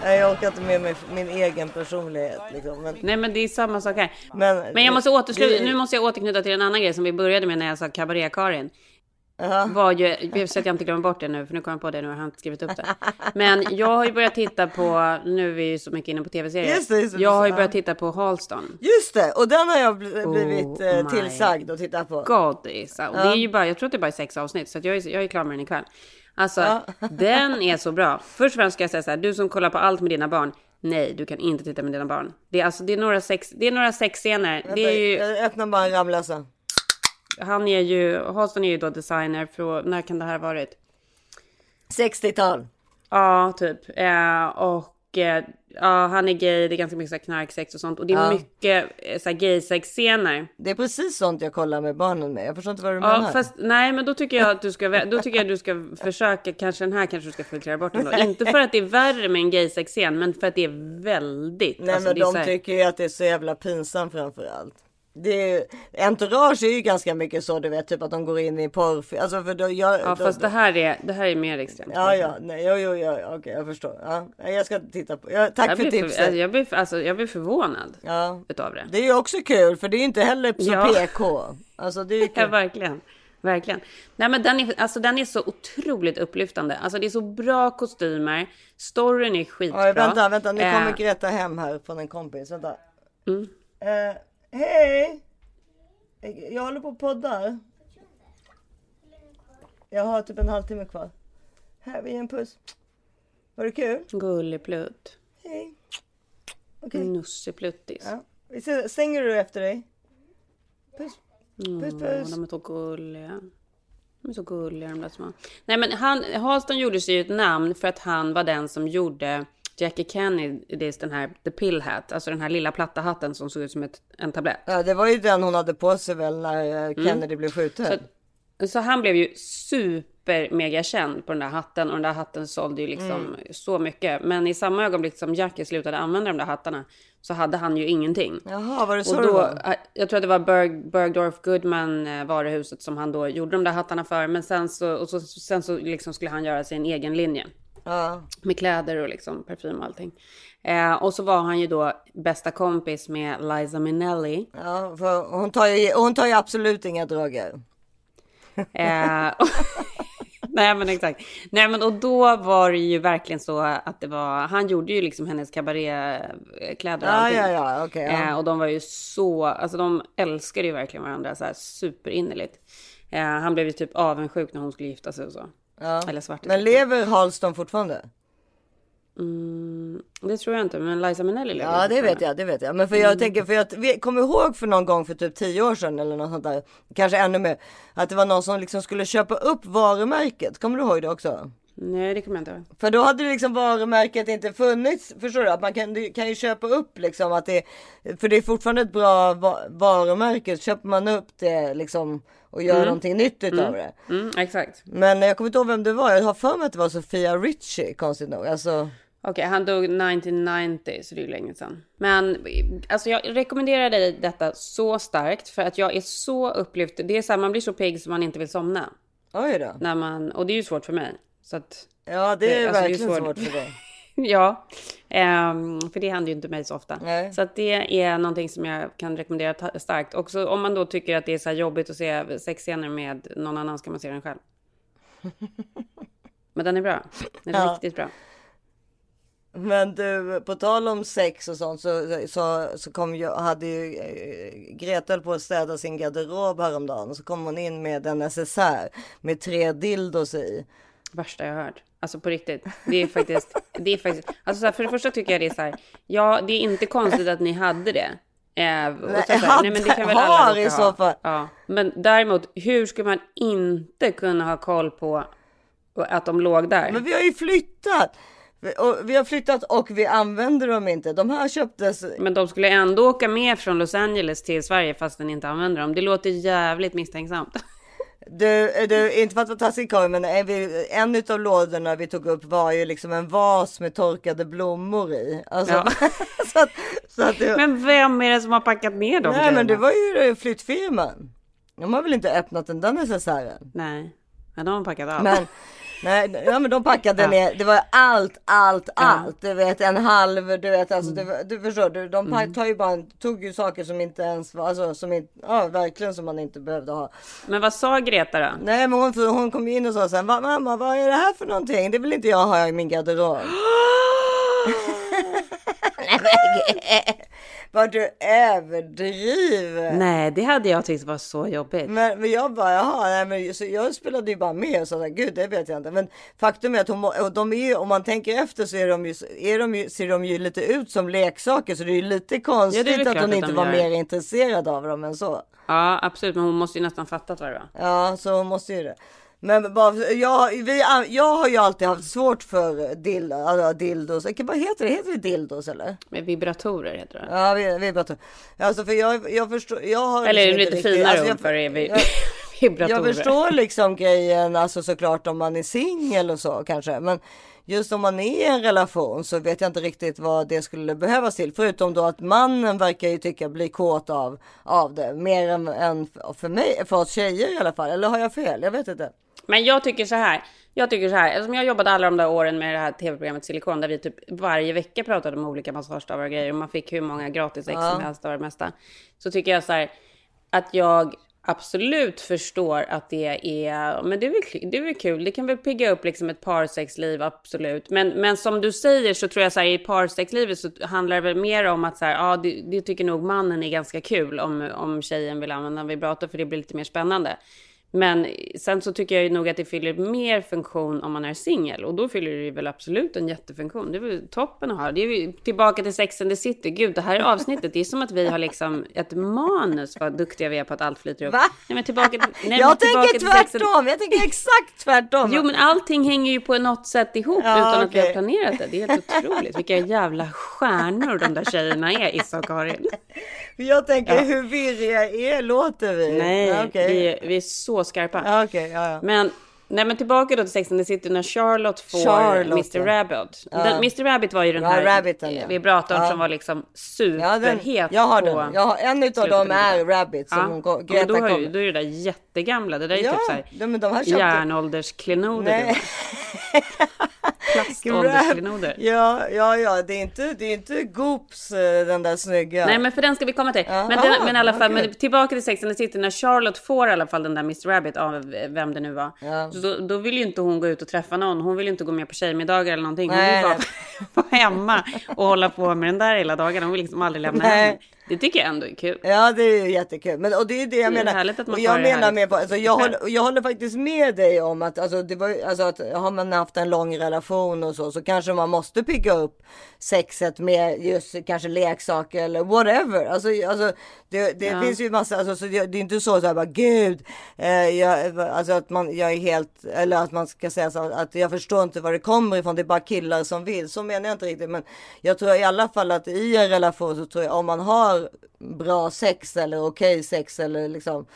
Nej, Jag orkar inte med mig min egen personlighet liksom. Men, Nej men det är samma sak här. men, Men jag måste återsluta, nu måste jag återknyta till en annan grej som vi började med när jag sa kabaré-Karin. var ju, jag så att jag inte glömmer bort det nu, för nu kommer jag på det nu har jag inte skrivit upp det. Men jag har ju börjat titta på, nu är vi ju så mycket inne på tv-serier. Just det, just det, jag har ju ja. börjat titta på Halston. Just det, och den har jag bl- blivit Oh tillsagd att titta på. Godis. Och det är ju bara, jag tror att det är bara sex avsnitt, så jag, är, jag är klar med den ikväll. Alltså, den är så bra. Först och främst ska jag säga så här, du som kollar på allt med dina barn. Nej, du kan inte titta med dina barn. Det är alltså, det är några sex, det är några sexscener. Det är ju, Jag öppnar bara en Ramlösa. han är ju, Halston är ju då designer från, när kan det här ha varit? 60-tal. Ja, typ. Eh, och eh, ja, han är gay, det är ganska mycket så knarksex och sånt. Och det är Ja. mycket eh, så gay-sex-scener. Det är precis sånt jag kollar med barnen med. Jag förstår inte vad du Ja, menar. fast nej, men då tycker jag att du ska, då tycker jag att du ska försöka, kanske den här kanske du ska filtrera bort ändå. Inte för att det är värre med en gay-sex-scen, men för att det är väldigt. Nej alltså, men de här- tycker ju att det är så jävla pinsamt framför allt. Det entourage är ju ganska mycket så du vet, typ att de går in i porr. Alltså för då, jag, Ja, då, fast det här är, det här är mer extremt. Ja, ja, nej, jo, jo, jo, okej, jag förstår. Ja, jag ska titta på. Ja, tack jag för tipset. För, alltså, jag, blir, alltså, jag blir förvånad Ja. utav det. Det är ju också kul, för det är inte heller så Ja. PK. Alltså det är ju [LAUGHS] Ja, kul. verkligen. Verkligen. Nej, men den är, alltså, den är så otroligt upplyftande. Alltså, det är så bra kostymer. Storyn är skitbra. Ja, vänta, vänta, nu kommer Eh, Greta hem här från en kompis. Vänta. Mm. Eh, Hej! Jag håller på och poddar. Jag har typ en halvtimme kvar. Här, vi ger en puss. Var det kul? Gulleplutt. Hej. Okej. Nussepluttis. Ja. Vi Stänger du efter dig? Puss. Puss, Mm, puss. de är så gulliga. De är så gulliga de där små. Nej men han, Halston gjorde sig ju ett namn för att han var den som gjorde Jackie Kennedys den här The Pill Hat. Alltså den här lilla platta hatten som såg ut som ett, en tablett. Ja, det var ju den hon hade på sig väl när eh, Kennedy blev skjuten. Mm. Så, så han blev ju super mega känd på den där hatten och den där hatten sålde ju liksom Mm. så mycket. Men i samma ögonblick som Jackie slutade använda de där hattarna så hade han ju ingenting. Jaha, var det så och det då, var? eh, Jag tror att det var Berg, Bergdorf Goodman eh, varuhuset som han då gjorde de där hattarna för. Men sen så, och så, sen så liksom skulle han göra sin egen linje. Ja. Med kläder och liksom parfym och allting. Eh, och så var han ju då bästa kompis med Liza Minnelli. Ja, för hon tar ju, hon tar ju absolut inga droger. Eh, och- [LAUGHS] Nej men exakt. Nej men och då var det ju verkligen så att det var, han gjorde ju liksom hennes kabarékläder och Ja, allting. ja, ja, okej. ja. Eh, och de var ju så, alltså de älskade ju verkligen varandra så här superinnerligt. Eh, han blev ju typ avundsjuk när hon skulle gifta sig och så. Ja. Eller svartis. Men lever Halston fortfarande? Mm, det tror jag inte, men Liza Minnelli lever Ja det vet jag, det vet jag. Men för jag tänker, för jag vi- kommer ihåg för någon gång för typ tio år sedan eller något sånt där. Kanske ännu mer. Att det var någon som liksom skulle köpa upp varumärket. Kommer du ihåg det också? Nej det kommer jag inte ihåg. För då hade liksom varumärket inte funnits. Förstår du? Att man kan, du kan ju köpa upp liksom att det. För det är fortfarande ett bra va- varumärke. Köper man upp det liksom och gör Mm. någonting nytt utav Mm. det. Mm, exakt. Men jag kommer inte ihåg vem det var. Jag har för mig att det var Sofia Richie konstigt nog. Alltså. Okej, han dog 1990, så det är ju länge sedan. Men alltså jag rekommenderar dig detta så starkt för att jag är så upplyft. Det är så här, man blir så pigg som man inte vill somna. Oj då. När man, och det är ju svårt för mig. Så att, Ja det är alltså, verkligen svårt för dig. [LAUGHS] ja, ehm, för det händer ju inte mig så ofta. Så att det är någonting som jag kan rekommendera ta- starkt. Också om man då tycker att det är så jobbigt att se sexscener med någon annan ska man se den själv. [LAUGHS] Men den är bra. Den är Ja. riktigt bra. Men du, på tal om sex och sånt så, så, så kom jag, hade ju eh, Greta på att städa sin garderob häromdagen så kom hon in med en necessär med tre dildos i. Värsta jag har hört. Alltså på riktigt. Det är faktiskt, [LAUGHS] det är faktiskt, alltså så här, för det första tycker jag det är så här, ja det är inte konstigt att ni hade det. Eh, och så Nej, så här, nej men det kan väl alla har råka i så fall. Ja. Men däremot, hur ska man inte kunna ha koll på att de låg där? Men vi har ju flyttat! Vi har flyttat och vi använder dem inte. De här köptes. Men de skulle ändå åka med från Los Angeles till Sverige fast den inte använder dem. Det låter jävligt misstänksamt. [LAUGHS] Du, du, inte för att vara taskig Karin, men en, vi- en utav lådorna vi tog upp var ju liksom en vas med torkade blommor i. Alltså, Ja. [LAUGHS] så att, så att det, Men vem är det som har packat ner dem? Nej men det grejerna? var ju flyttfirman. De har väl inte öppnat den där necessären. Nej, men de har packat av. Men, Nej, ja, men de packade ner. Det var allt, allt, allt. Du vet en halv, du vet alltså, var- du förstår, du, de pa- tar ju bara, tog ju saker som inte ens var, alltså som inte, ja verkligen som man inte behövde ha. Men vad sa Greta då? Nej men hon, hon kom in och sa sen, "Va, mamma vad är det här för någonting? Det vill inte jag ha i min garderob. [GASPS] [LAUGHS] Nej vad du överdriver. Nej, det hade jag tyckt var så jobbigt. Men, men jag bara, jaha, nej, men så jag spelade ju bara med och sa gud det vet jag inte. Men faktum är att hon, och de är ju, om man tänker efter så är de ju, är de ju, ser de ju lite ut som leksaker så det är ju lite konstigt väl att hon att inte var gör. mer intresserad av dem än så. Ja, absolut. Men hon måste ju nästan fattat vad det var. Ja, så hon måste ju det. Men bara, jag, vi, jag har ju alltid haft svårt för dill, alltså dildos. Vad heter det? Heter det dildos eller? Med vibratorer heter det. Ja, vi, vibrator. Alltså för jag, jag förstår. Jag har Eller liksom lite riktigt- finare alltså, ord för det. Vibratorer. Jag förstår liksom grejen, alltså såklart om man är singel och så kanske. Men just om man är i en relation så vet jag inte riktigt vad det skulle behövas till. Förutom då att mannen verkar ju tycka bli kåt av, av det. Mer än, än för mig, för oss tjejer i alla fall. Eller har jag fel? Jag vet inte. Men jag tycker så här. Jag tycker så här. Eftersom jag jobbade alla de där åren med det här tv-programmet Silikon där vi typ varje vecka pratade om olika massagestavar och grejer och man fick hur många gratis ex Ja. som helst av det mesta. Så tycker jag så här att jag absolut förstår att det är, men det är väl, det är väl kul. Det kan väl pigga upp liksom ett parsexliv, absolut. Men, men som du säger så tror jag så här i parsexlivet så handlar det väl mer om att så här, ja, det, det tycker nog mannen är ganska kul om, om tjejen vill använda en vibrator för det blir lite mer spännande. Men sen så tycker jag ju nog att det fyller mer funktion om man är singel och då fyller det väl absolut en jättefunktion. Det är väl toppen att ha. Det är ju tillbaka till Sex and the City. Gud, det här avsnittet, det är som att vi har liksom ett manus vad duktiga vi är på att allt flyter upp. Va? Nej, men tillbaka till, nej, men jag tillbaka tänker till Sex and- tvärtom. Jag tänker exakt tvärtom. Jo, men allting hänger ju på något sätt ihop Ja, utan att vi har planerat det. Det är helt otroligt. Vilka jävla stjärnor de där tjejerna är, Issa och Karin. Jag tänker Ja. hur virriga är låter vi? Nej, Ja, okej. vi, vi är så skarpa. Ja, okej, ja, ja. Men, nej, men tillbaka då till Sex and the City när Charlotte får Charlotte, Mr. Rabbit. Den, Mr. Rabbit var ju den här Rabbiten, ja. vibratorn som var liksom Ja, den, superhet jag har på den. Jag har, en slutet dem av är det. Rabbit som hon Greta då, har ju, då är det där jättegamla. Det där är Ja, typ såhär ja, men de här [LAUGHS] [LAUGHS] Plaståldersklenoder. Ja, ja, ja, det är inte, det är inte Goops eh, den där snygga. Nej men för den ska vi komma till. Ja. Men, Aha, den, men i alla fall, okej. men tillbaka till Sex and the City när Charlotte får i alla fall den där Mr. Rabbit av vem det nu var. Ja. Så då, då vill ju inte hon gå ut och träffa någon. Hon vill ju inte gå med på tjejmiddagar eller någonting. Hon Nej, vill bara [LAUGHS] vara hemma och hålla på med den där hela dagen. Hon vill liksom aldrig lämna Nej. Det tycker jag ändå är kul. Ja det är jättekul. Men, och det är det jag Det är menar. att man och jag menar med på, alltså, jag, håller, [LAUGHS] jag håller faktiskt med dig om att, alltså, det var, alltså, att har man haft en lång relation och så, så kanske man måste pigga upp sexet med just kanske leksaker eller whatever. Alltså, alltså det, det Ja. finns ju massa, alltså, så det, det är inte så så här bara gud, eh, jag, alltså att man, jag är helt, eller att man ska säga så att jag förstår inte var det kommer ifrån, det är bara killar som vill. Så menar jag inte riktigt, men jag tror i alla fall att i en relation så tror jag om man har bra sex eller okej sex eller liksom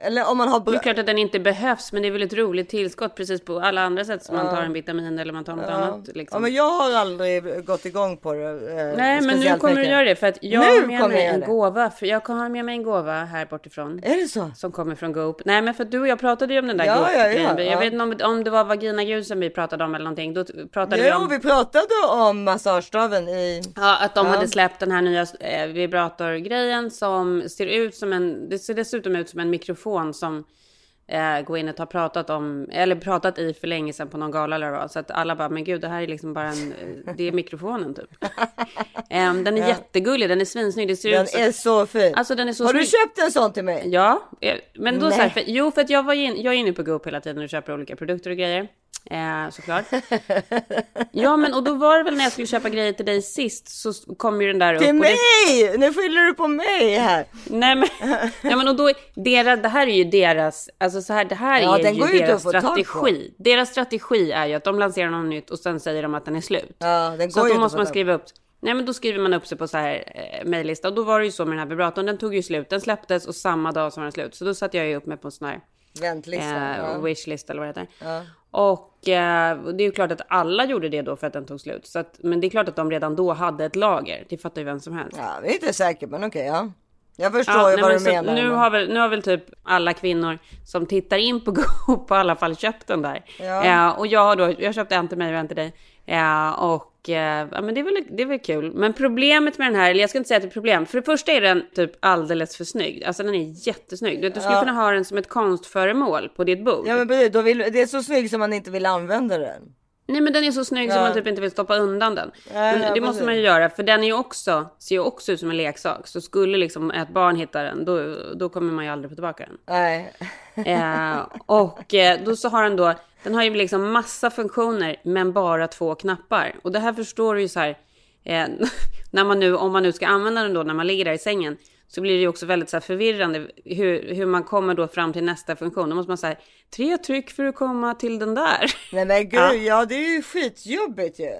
eller om man har Det är klart att den inte behövs, men det är väl ett roligt tillskott precis på alla andra sätt som man Ja. tar en vitamin eller man tar något Ja. annat. Liksom. ja, men jag har aldrig gått igång på det. Eh, Nej, men nu kommer du mycket. göra det för att jag Nu har med mig en det. gåva. För jag har med mig en gåva här bortifrån. Är det så? Som kommer från Goop. Nej, men för att du och jag pratade ju om den där Ja, Goop ja, ja. Jag vet inte om, om det var vaginagrusen vi pratade om eller någonting. Då pratade vi Jo, om vi pratade om massagestaven i... ja, att de hade släppt den här nya eh, vibratorgrejen som ser ut som en, det ser dessutom ut som en mikrofon som eh, Gwyneth har pratat om, eller pratat i för länge sedan på någon gala eller vad. Så att alla bara, men gud det här är liksom bara en, eh, det är mikrofonen typ. [LAUGHS] Em, den är Ja. jättegullig, den är svinsnygg. Det ser Den ut så... är så fin. Alltså den är så har du snygg. köpt en sån till mig? Ja, eh, men då Nej. så här, för, jo för att jag var in, jag är inne på Goop hela tiden och köper olika produkter och grejer. Eh, såklart. ja men och då var det väl när jag skulle köpa grejer till dig sist så kom ju den där upp. Till och det- mig! Nu skyller du på mig här. Nej men, ja, men och då, deras, det här är ju deras, alltså så här, det här Ja, är den ju deras strategi. Deras strategi är ju att de lanserar något nytt och sen säger de att den är slut. Ja, den så går ju då måste man skriva upp. Nej men då skriver man upp sig på så här eh, mejllista och då var det ju så med den här vibratorn. Den tog ju slut. Den släpptes och samma dag som den slut. Så då satte jag ju upp mig på en sån här Väntlista. eh, ja. wishlist eller vad det heter. Ja. Och eh, det är ju klart att alla gjorde det då för att den tog slut. Så att, men det är klart att de redan då hade ett lager. Det fattar ju vem som helst. Ja, vi är inte säkra men okej, ja. Jag förstår Ja, ju nej, vad du menar. Nu men- har, väl, nu har väl typ alla kvinnor som tittar in på [LAUGHS] Goop i alla fall köpt den där. Ja. Eh, och jag har då, jag köpte en till mig och en till dig. Eh, och eh, ja, men det är, väl, det är väl kul. Men problemet med den här, eller jag ska inte säga att det är problem. För det första är den typ alldeles för snygg. Alltså den är jättesnygg. Du, du skulle Ja. kunna ha den som ett konstföremål på ditt bord. Ja men precis, då vill, det är så snyggt som man inte vill använda den. Nej men den är så snygg som Ja. man typ inte vill stoppa undan den. Ja, men ja, det måste precis. man ju göra för den är ju också, ser ju också ut som en leksak. Så skulle liksom ett barn hitta den då, då kommer man ju aldrig få tillbaka den. Nej. Eh, och eh, då så har den då, den har ju liksom massa funktioner men bara två knappar. Och det här förstår du ju så här, eh, [LAUGHS] när man nu, om man nu ska använda den då när man ligger där i sängen. Så blir det ju också väldigt så här förvirrande hur, hur man kommer då fram till nästa funktion. Då måste man säga tre tryck för att komma till den där. Nej men gud, Ja. ja, det är ju skitjobbigt ju.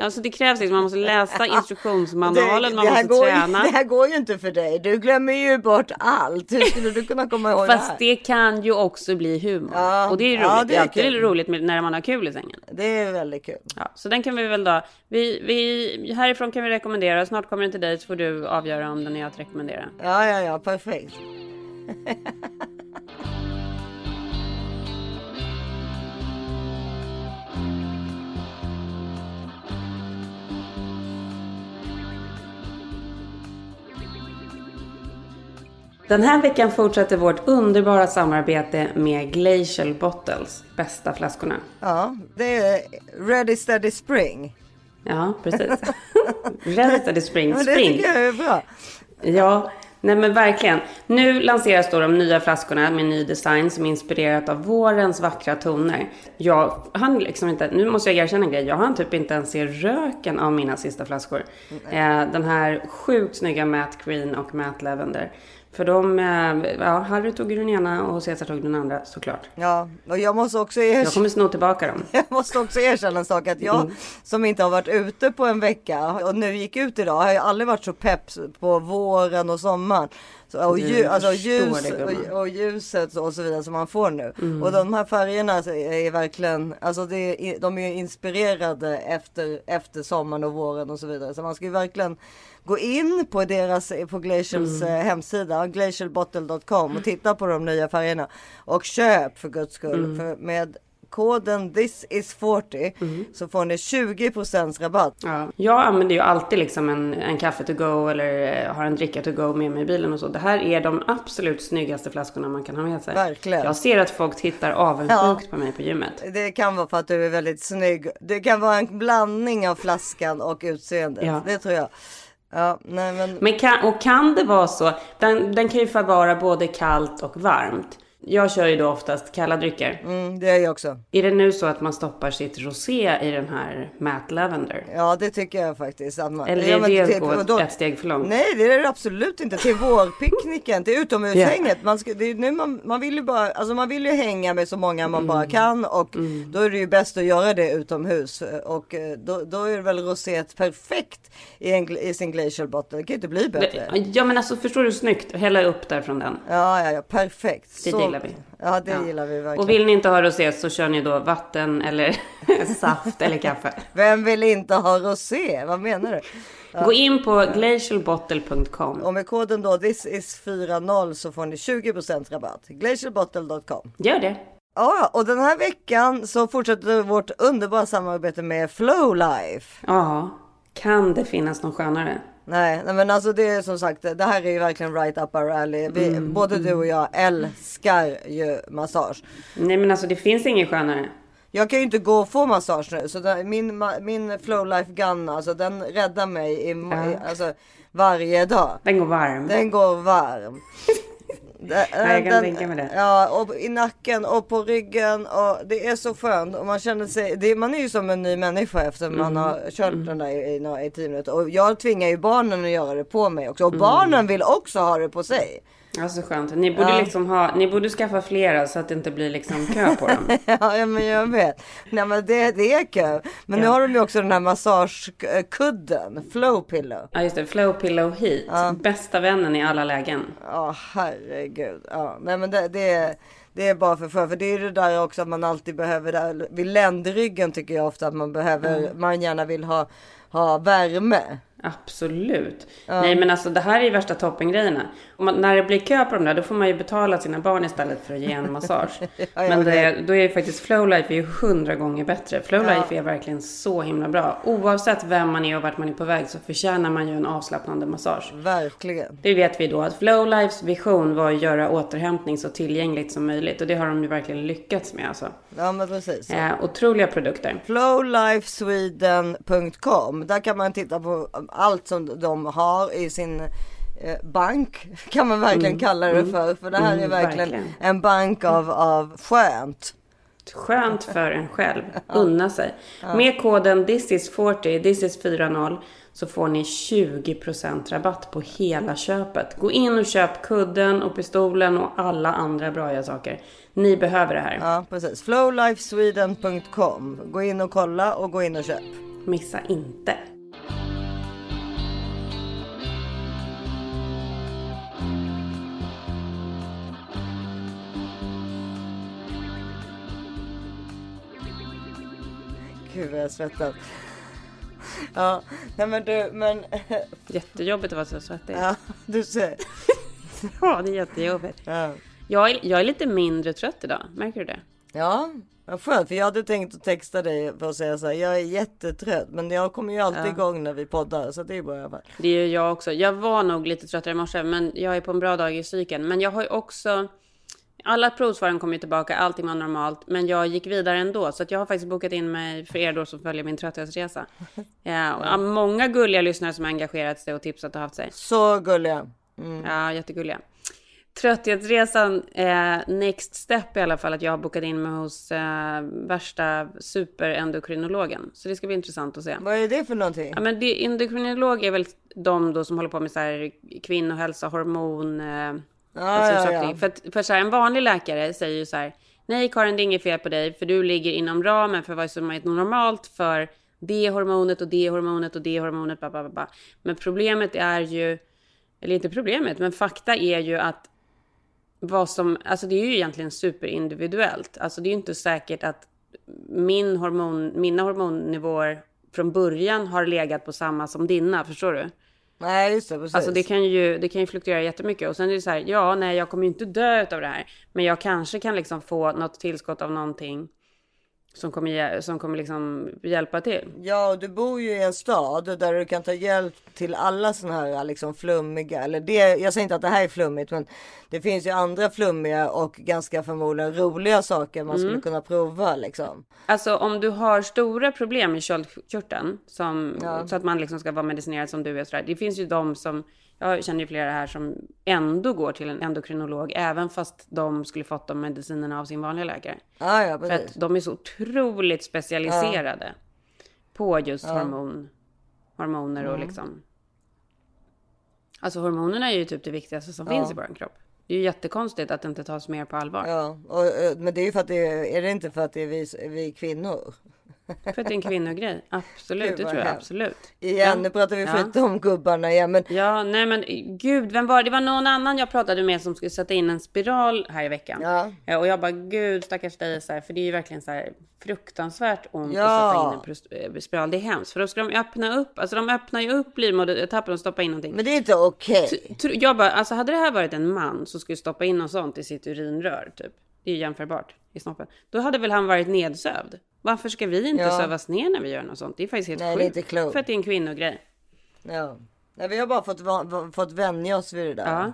Alltså det krävs liksom, man måste läsa [LAUGHS] instruktionsmanualen, man det, måste går, träna. det här går ju inte för dig. Du glömmer ju bort allt. Hur skulle du kunna komma ihåg det Fast här? det kan ju också bli humor. Ja, och det är roligt. ja, det det är alltid roligt när man har kul i sängen. Det är väldigt kul. Ja, så den kan vi väl då. Vi, vi, härifrån kan vi rekommendera. Snart kommer den till dig så får du avgöra om den är att rekommendera. Ja, ja, ja, perfekt. [LAUGHS] Den här veckan fortsätter vårt underbara samarbete med Glacial Bottles, bästa flaskorna. Ja, det är Ready Steady Spring. Ja, precis. [LAUGHS] Ready Steady Spring. Ja, men det Spring. tycker jag är bra. Ja, nej men verkligen. Nu lanseras då de nya flaskorna med ny design som är inspirerat av vårens vackra toner. Jag hann liksom inte, nu måste jag erkänna en grej, jag hann typ inte ens se röken av mina sista flaskor. Eh, den här sjukt snygga Matte Green och Matte Lavender. För de, eh, ja, Harry tog ju den ena och Cesar tog den andra såklart. Ja, och jag måste också Jag erkänna. kommer sno tillbaka dem. [LAUGHS] Jag måste också erkänna en sak att jag Mm. som inte har varit ute på en vecka och nu gick ut idag har jag aldrig varit så pepp på våren och sommaren. Och, ljus, alltså ljus det, och, och ljuset och så vidare som man får nu. Mm. Och de här färgerna är verkligen, alltså är, de är inspirerade efter, efter sommaren och våren och så vidare. Så man ska ju verkligen gå in på deras, på Glacials Mm. eh, hemsida, glacialbottle.com och titta på de nya färgerna. Och köp för guds skull. Mm. För med koden this is 40 så får ni 20 rabatt. Ja. Jag använder ju alltid liksom en, en kaffe to go eller eh, har en dricka to go med mig i bilen och så. Det här är de absolut snyggaste flaskorna man kan ha med sig. Verkligen. Jag ser att folk tittar avundsjukt på mig på gymmet. Det kan vara för att du är väldigt snygg. Det kan vara en blandning av flaskan och utseendet. Ja. Det tror jag. Ja, nej men. Men kan, och kan det vara så? Den, den kan ju förvara både kallt och varmt. Jag kör ju då oftast kalla drycker. Mm, det är jag också. Är det nu så att man stoppar sitt rosé i den här Matte Lavender? Ja, det tycker jag faktiskt. Man, Eller är det att gå då- ett steg för långt? Nej, det är det absolut inte. Till vårpicknicken, till utomhushänget. Man, ska, det är nu man, man vill ju bara, alltså man vill ju hänga med så många man Mm. bara kan och då är det ju bäst att göra det utomhus och eh, då, då är väl roséet perfekt i, en, i sin glacial bottle. Det kan ju inte bli bättre. Ja men alltså förstår du snyggt? Hälla upp där från den. Ja, ja, ja, perfekt. Det Så- gillar vi. Ja, det Ja. gillar vi verkligen. Och vill ni inte ha rosé så kör ni då vatten eller [LAUGHS] saft eller kaffe. Vem vill inte ha rosé? Vad menar du? Ja. Gå in på glacialbottle.com. Och med koden då this is 40 så får ni 20% rabatt. Glacialbottle.com. Gör det. Ja, och den här veckan så fortsätter vårt underbara samarbete med Flowlife. Ja, kan det finnas någon skönare? Nej, nej, men alltså det är som sagt, det här är ju verkligen right up our alley. Vi, Mm, både du och jag älskar ju massage. Nej men alltså det finns ingen skönare. Jag kan ju inte gå och få massage nu så där, min, min Flowlife Gun alltså den räddar mig i, Ja. alltså, varje dag. Den går varm. Den går varm. [LAUGHS] Det- Ja, jag kan tänka mig det. Ja, och i nacken och på ryggen och det är så skönt och man känner sig, det, man är ju som en ny människa efter man Mm. har kört den där i, i, i tio minuter. Och jag tvingar ju barnen att göra det på mig också och Mm. barnen vill också ha det på sig. Alltså skönt. Ni borde Ja. liksom ha, ni borde skaffa flera så att det inte blir liksom kö på dem. [LAUGHS] ja, ja, men jag vet. Nej men det, det är kul. Men nu Ja. har de ju också den här massagekudden, flow pillow. Ja just det, Flow Pillow Heat. Bästa vännen i alla lägen. Ja herregud. Ja, nej men det, det, är, det är bara för för. För det är det där också att man alltid behöver, där, vid ländryggen tycker jag ofta att man behöver, Mm. man gärna vill ha, ha värme. Absolut. Nej men alltså det här är ju värsta toppengrejerna. Man, när det blir kö på de där då får man ju betala sina barn istället för att ge en [LAUGHS] massage. jag men det, då är ju faktiskt Flowlife är ju hundra gånger bättre. Flowlife är verkligen så himla bra. Oavsett vem man är och vart man är på väg så förtjänar man ju en avslappnande massage. Verkligen. Det vet vi då att Flowlifes vision var att göra återhämtning så tillgängligt som möjligt. Och det har de ju verkligen lyckats med alltså. Ja men precis. Eh, otroliga produkter. Flowlifesweden.com. Där kan man titta på allt som de har i sin bank. [LAUGHS] Kan man verkligen Mm. kalla det Mm. för. För det här är Mm, verkligen, verkligen. en bank av, av skönt. Skönt för en själv. [LAUGHS] Unna sig. Med koden thisis40, thisis40 så får ni 20% rabatt på hela köpet. Gå in och köp kudden och pistolen och alla andra bra saker. Ni behöver det här. Ja precis. Flowlifesweden.com. Gå in och kolla och gå in och köp. Missa inte. Gud vad jag svettas. Ja, nej men du, men... Jättejobbigt att vara så svettig. Ja, du ser. Ja, det är jättejobbigt. Ja. Jag, är, jag är lite mindre trött idag. Märker du det? Ja, vad skönt. För jag hade tänkt att texta dig för att säga så här. Jag är jättetrött, men jag kommer ju alltid Ja. igång när vi poddar, så det är bra i alla fall. Det är jag också. Jag var nog lite tröttare i morse, men jag är på en bra dag i cykeln. Men jag har ju också... Alla provsvaren kom ju tillbaka, allting var normalt. Men jag gick vidare ändå. Så jag har faktiskt bokat in mig för er då som följer min trötthetsresa. [LAUGHS] Ja, många gulliga lyssnare som har engagerat sig och tipsat och haft sig. Så gulliga. Mm. Ja, jättegulliga. Trötthetsresan, eh, next step i alla fall, att jag har bokat in mig hos eh, värsta superendokrinologen. Så det ska bli intressant att se. Vad är det för någonting? Ja, men det, endokrinolog är väl de då som håller på med så här kvinnohälsa, hormon, eh, alltså ja, saker. ja. För, att, för så här, en vanlig läkare säger ju så här, nej Karin det är inget fel på dig, för du ligger inom ramen för vad som är normalt för det hormonet och det hormonet och det hormonet. Bla, bla, bla. Men problemet är ju, eller inte problemet, men fakta är ju att vad som, alltså det är ju egentligen superindividuellt. Alltså det är ju inte säkert att min hormon, mina hormonnivåer från början har legat på samma som dina, förstår du? Nej, just det, precis. Alltså det kan ju, det kan ju fluktuera jättemycket. Och sen är det så här, ja, nej, jag kommer ju inte dö av det här. Men jag kanske kan liksom få något tillskott av någonting som kommer, som kommer liksom hjälpa till. Ja, och du bor ju i en stad där du kan ta hjälp till alla sådana här liksom flummiga, eller det, jag säger inte att det här är flummigt, men det finns ju andra flummiga och ganska förmodligen roliga saker man skulle Mm. kunna prova liksom. Alltså om du har stora problem i köldkörteln, som, Ja. så att man liksom ska vara medicinerad som du är. sådär. Det finns ju de som, jag känner ju flera här som ändå går till en endokrinolog, även fast de skulle fått de medicinerna av sin vanliga läkare. Ja, ja, För precis. att de är så otroligt specialiserade på just Ja. hormon, hormoner och Mm. liksom. Alltså hormonerna är ju typ det viktigaste som finns i vår kropp. Det är ju jättekonstigt att det inte tas mer på allvar. Ja, och, eh, men det är ju för att det är, är det inte för att det är vi, vi kvinnor? För att det är en kvinnogrej. Absolut, Gud, det tror jag hemskt. absolut. Igen, nu pratar vi skit om gubbarna igen, men Ja, nej men gud, vem var det? Det var någon annan jag pratade med som skulle sätta in en spiral här i veckan. Ja. Eh, Och jag bara, gud stackars dig, så här, för det är ju verkligen så här fruktansvärt ont Ja. att sätta in en eh, spiral. Det är hemskt, för då ska de öppna upp, alltså de öppnar ju upp livmodertappen och stoppa in någonting. Men det är inte okej. Tr- Jag bara, alltså hade det här varit en man som skulle stoppa in något sånt i sitt urinrör, typ. Det är ju jämförbart i snoppen. Då hade väl han varit nedsövd. Varför ska vi inte Ja. sövas ner när vi gör något sånt? Det är faktiskt helt Nej, sjukt. För att det är en kvinnogrej. Ja. Nej, vi har bara fått, fått vänja oss vid det där. Ja.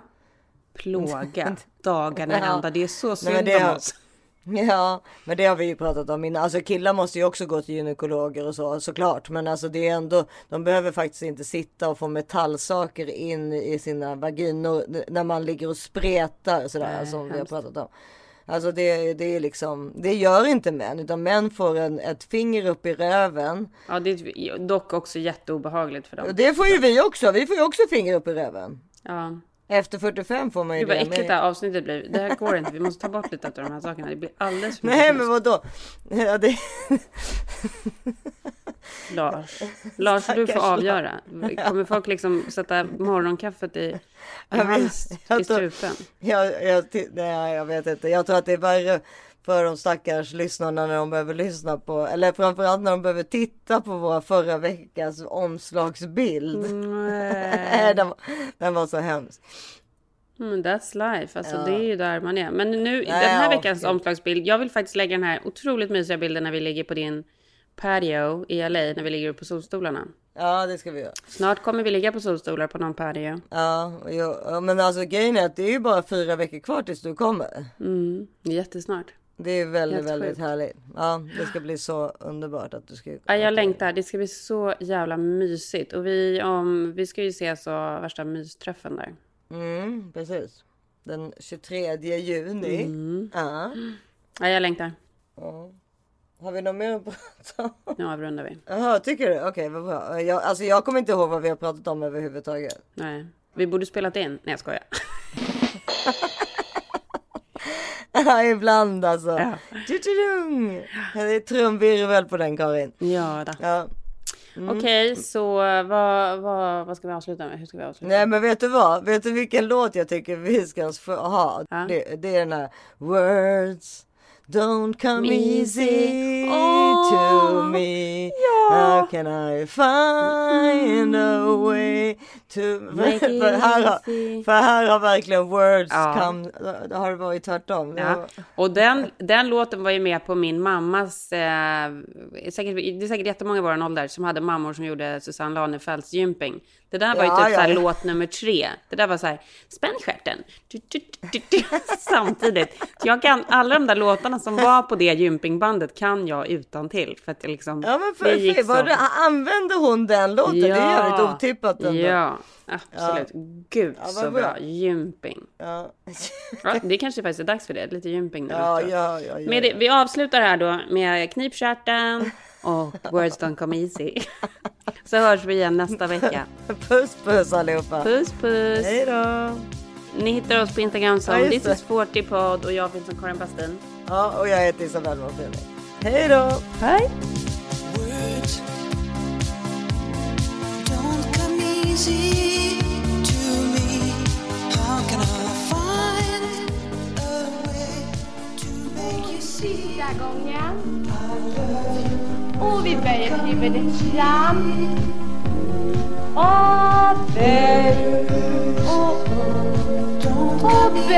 Plåga [LAUGHS] dagarna Ja. ända. Det är så Nej, synd men det om oss. [LAUGHS] Ja, men det har vi ju pratat om innan. Alltså killar måste ju också gå till gynekologer och så såklart. Men alltså det är ändå, de behöver faktiskt inte sitta och få metallsaker in i sina vaginor när man ligger och spretar sådär Nej, som vi har hemskt. pratat om. Alltså det, det är liksom, det gör inte män utan män får en, ett finger upp i röven. Ja, det är dock också jätteobehagligt för dem. Och det får ju vi också, vi får ju också finger upp i röven. Ja. Efter 45 får man ju Gud vad det. äckligt det här avsnittet blir. Det här går inte. Vi måste ta bort lite av de här sakerna. Det blir alldeles för mycket Nej men vadå? Ja, det... Lars. Lars, du får avgöra. Kommer folk liksom sätta morgonkaffet i, i, Jag vet- hals, jag i strupen? Jag, jag, nej, jag vet inte. Jag tror att det är värre för de stackars lyssnarna när de behöver lyssna på, eller framförallt när de behöver titta på våra förra veckans omslagsbild. Nej. [LAUGHS] den, var- den var så hemsk. Mm, that's life, alltså Ja. det är ju där man är. Men nu, Nej, den här ja, veckans okej. omslagsbild, jag vill faktiskt lägga den här otroligt mysiga bilden när vi ligger på din patio i LA, när vi ligger på solstolarna. Ja, det ska vi göra. Snart kommer vi ligga på solstolar på någon patio. Ja, ja, men alltså grejen är att det är ju bara fyra veckor kvar tills du kommer. Mm, jättesnart. Det är väldigt, Helt väldigt sjukt. härligt. Ja, det ska bli så underbart att du ska Ja, jag längtar. Det ska bli så jävla mysigt. Och vi, om, vi ska ju ses och värsta mysträffen där. Mm, precis. Den 23 juni. Mm. Ja. Ja, jag längtar. ja. Har vi något mer att [LAUGHS] prata om? Nu avrundar vi. Jaha, tycker du? Okej, vad bra. Jag, alltså jag kommer inte ihåg vad vi har pratat om överhuvudtaget. Nej. Vi borde spelat in. Nej, jag skojar. [LAUGHS] Ja, ibland alltså. Ja. Det är trumvirvel på den Karin. Ja, då. Ja. Mm. Okej, så vad, vad, vad ska vi avsluta med? Hur ska vi avsluta? Nej men vet du vad? Vet du vilken låt jag tycker vi ska ha? Ja. Det, det är den här Words don't come easy Åh, to me ja. How can I find a way to... [LAUGHS] För, här har, för här har verkligen words Ja. come... Det har varit tvärtom. Ja. Och den, den låten var ju med på min mammas, eh, säkert, det är säkert jättemånga i vår ålder som hade mammor som gjorde Susanne Lanefelds gymping. Det där var ju Ja, typ ja, så här ja. låt nummer tre. Det där var så här, spänn stjärten. [LAUGHS] Samtidigt. Jag kan, alla de där låtarna som var på det gympingbandet kan jag utan till för att jag liksom, Ja men det för, gick för, var det, använde hon den låten? Det är jävligt otippat ändå. Ja, absolut. Gud Ja, så bra. bra. Gymping. Ja. Ja, det kanske faktiskt är dags för det. Lite gymping nu Ja, efteråt. ja, ja, ja. Det, vi avslutar här då med knipstjärten och words don't come easy. [LAUGHS] Så hörs vi igen nästa vecka. Puss puss allihopa. Puss puss. Hej då. Ni hittar oss på Instagram som Ja, This is 40 podd och jag finns som Karin Bastin. Ja, och jag heter Isabella Monfrini. Hej då! Hej! Words don't come easy to me. How can I find a way to make you see? Sista gången. وبيبقى بنمشي يا عم أوبي أوبي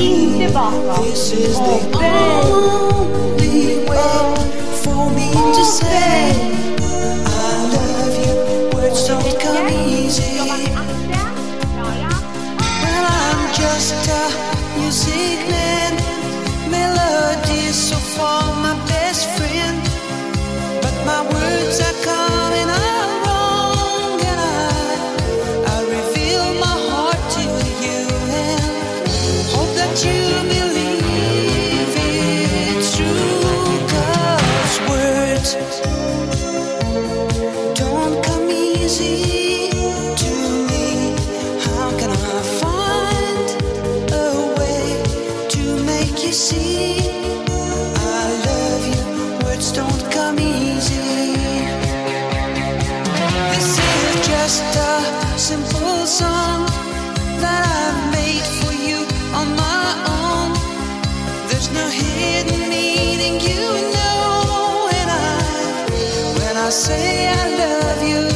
إنت بقى أوبي أوبي just a music man so far my best friend. But my words are coming out just a simple song that I've made for you on my own. There's no hidden meaning, you know, and I, when I say I love you,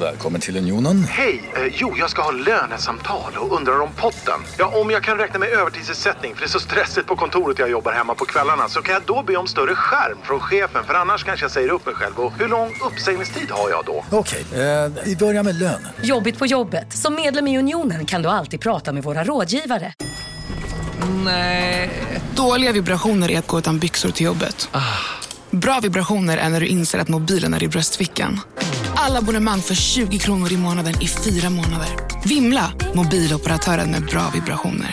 Välkommen till Unionen. Hej! Eh, jo, jag ska ha lönesamtal och undrar om potten. Ja, om jag kan räkna med övertidsersättning för det är så stressigt på kontoret jag jobbar hemma på kvällarna så kan jag då be om större skärm från chefen för annars kanske jag säger upp mig själv. Och hur lång uppsägningstid har jag då? Okej, eh, vi börjar med lön. Jobbigt på jobbet. Som medlem i Unionen kan du alltid prata med våra rådgivare. Nej. Dåliga vibrationer är att gå utan byxor till jobbet. Bra vibrationer är när du inser att mobilen är i bröstfickan. Alla abonnemang för 20 kronor i månaden i fyra månader. Vimla! Mobiloperatören med bra vibrationer.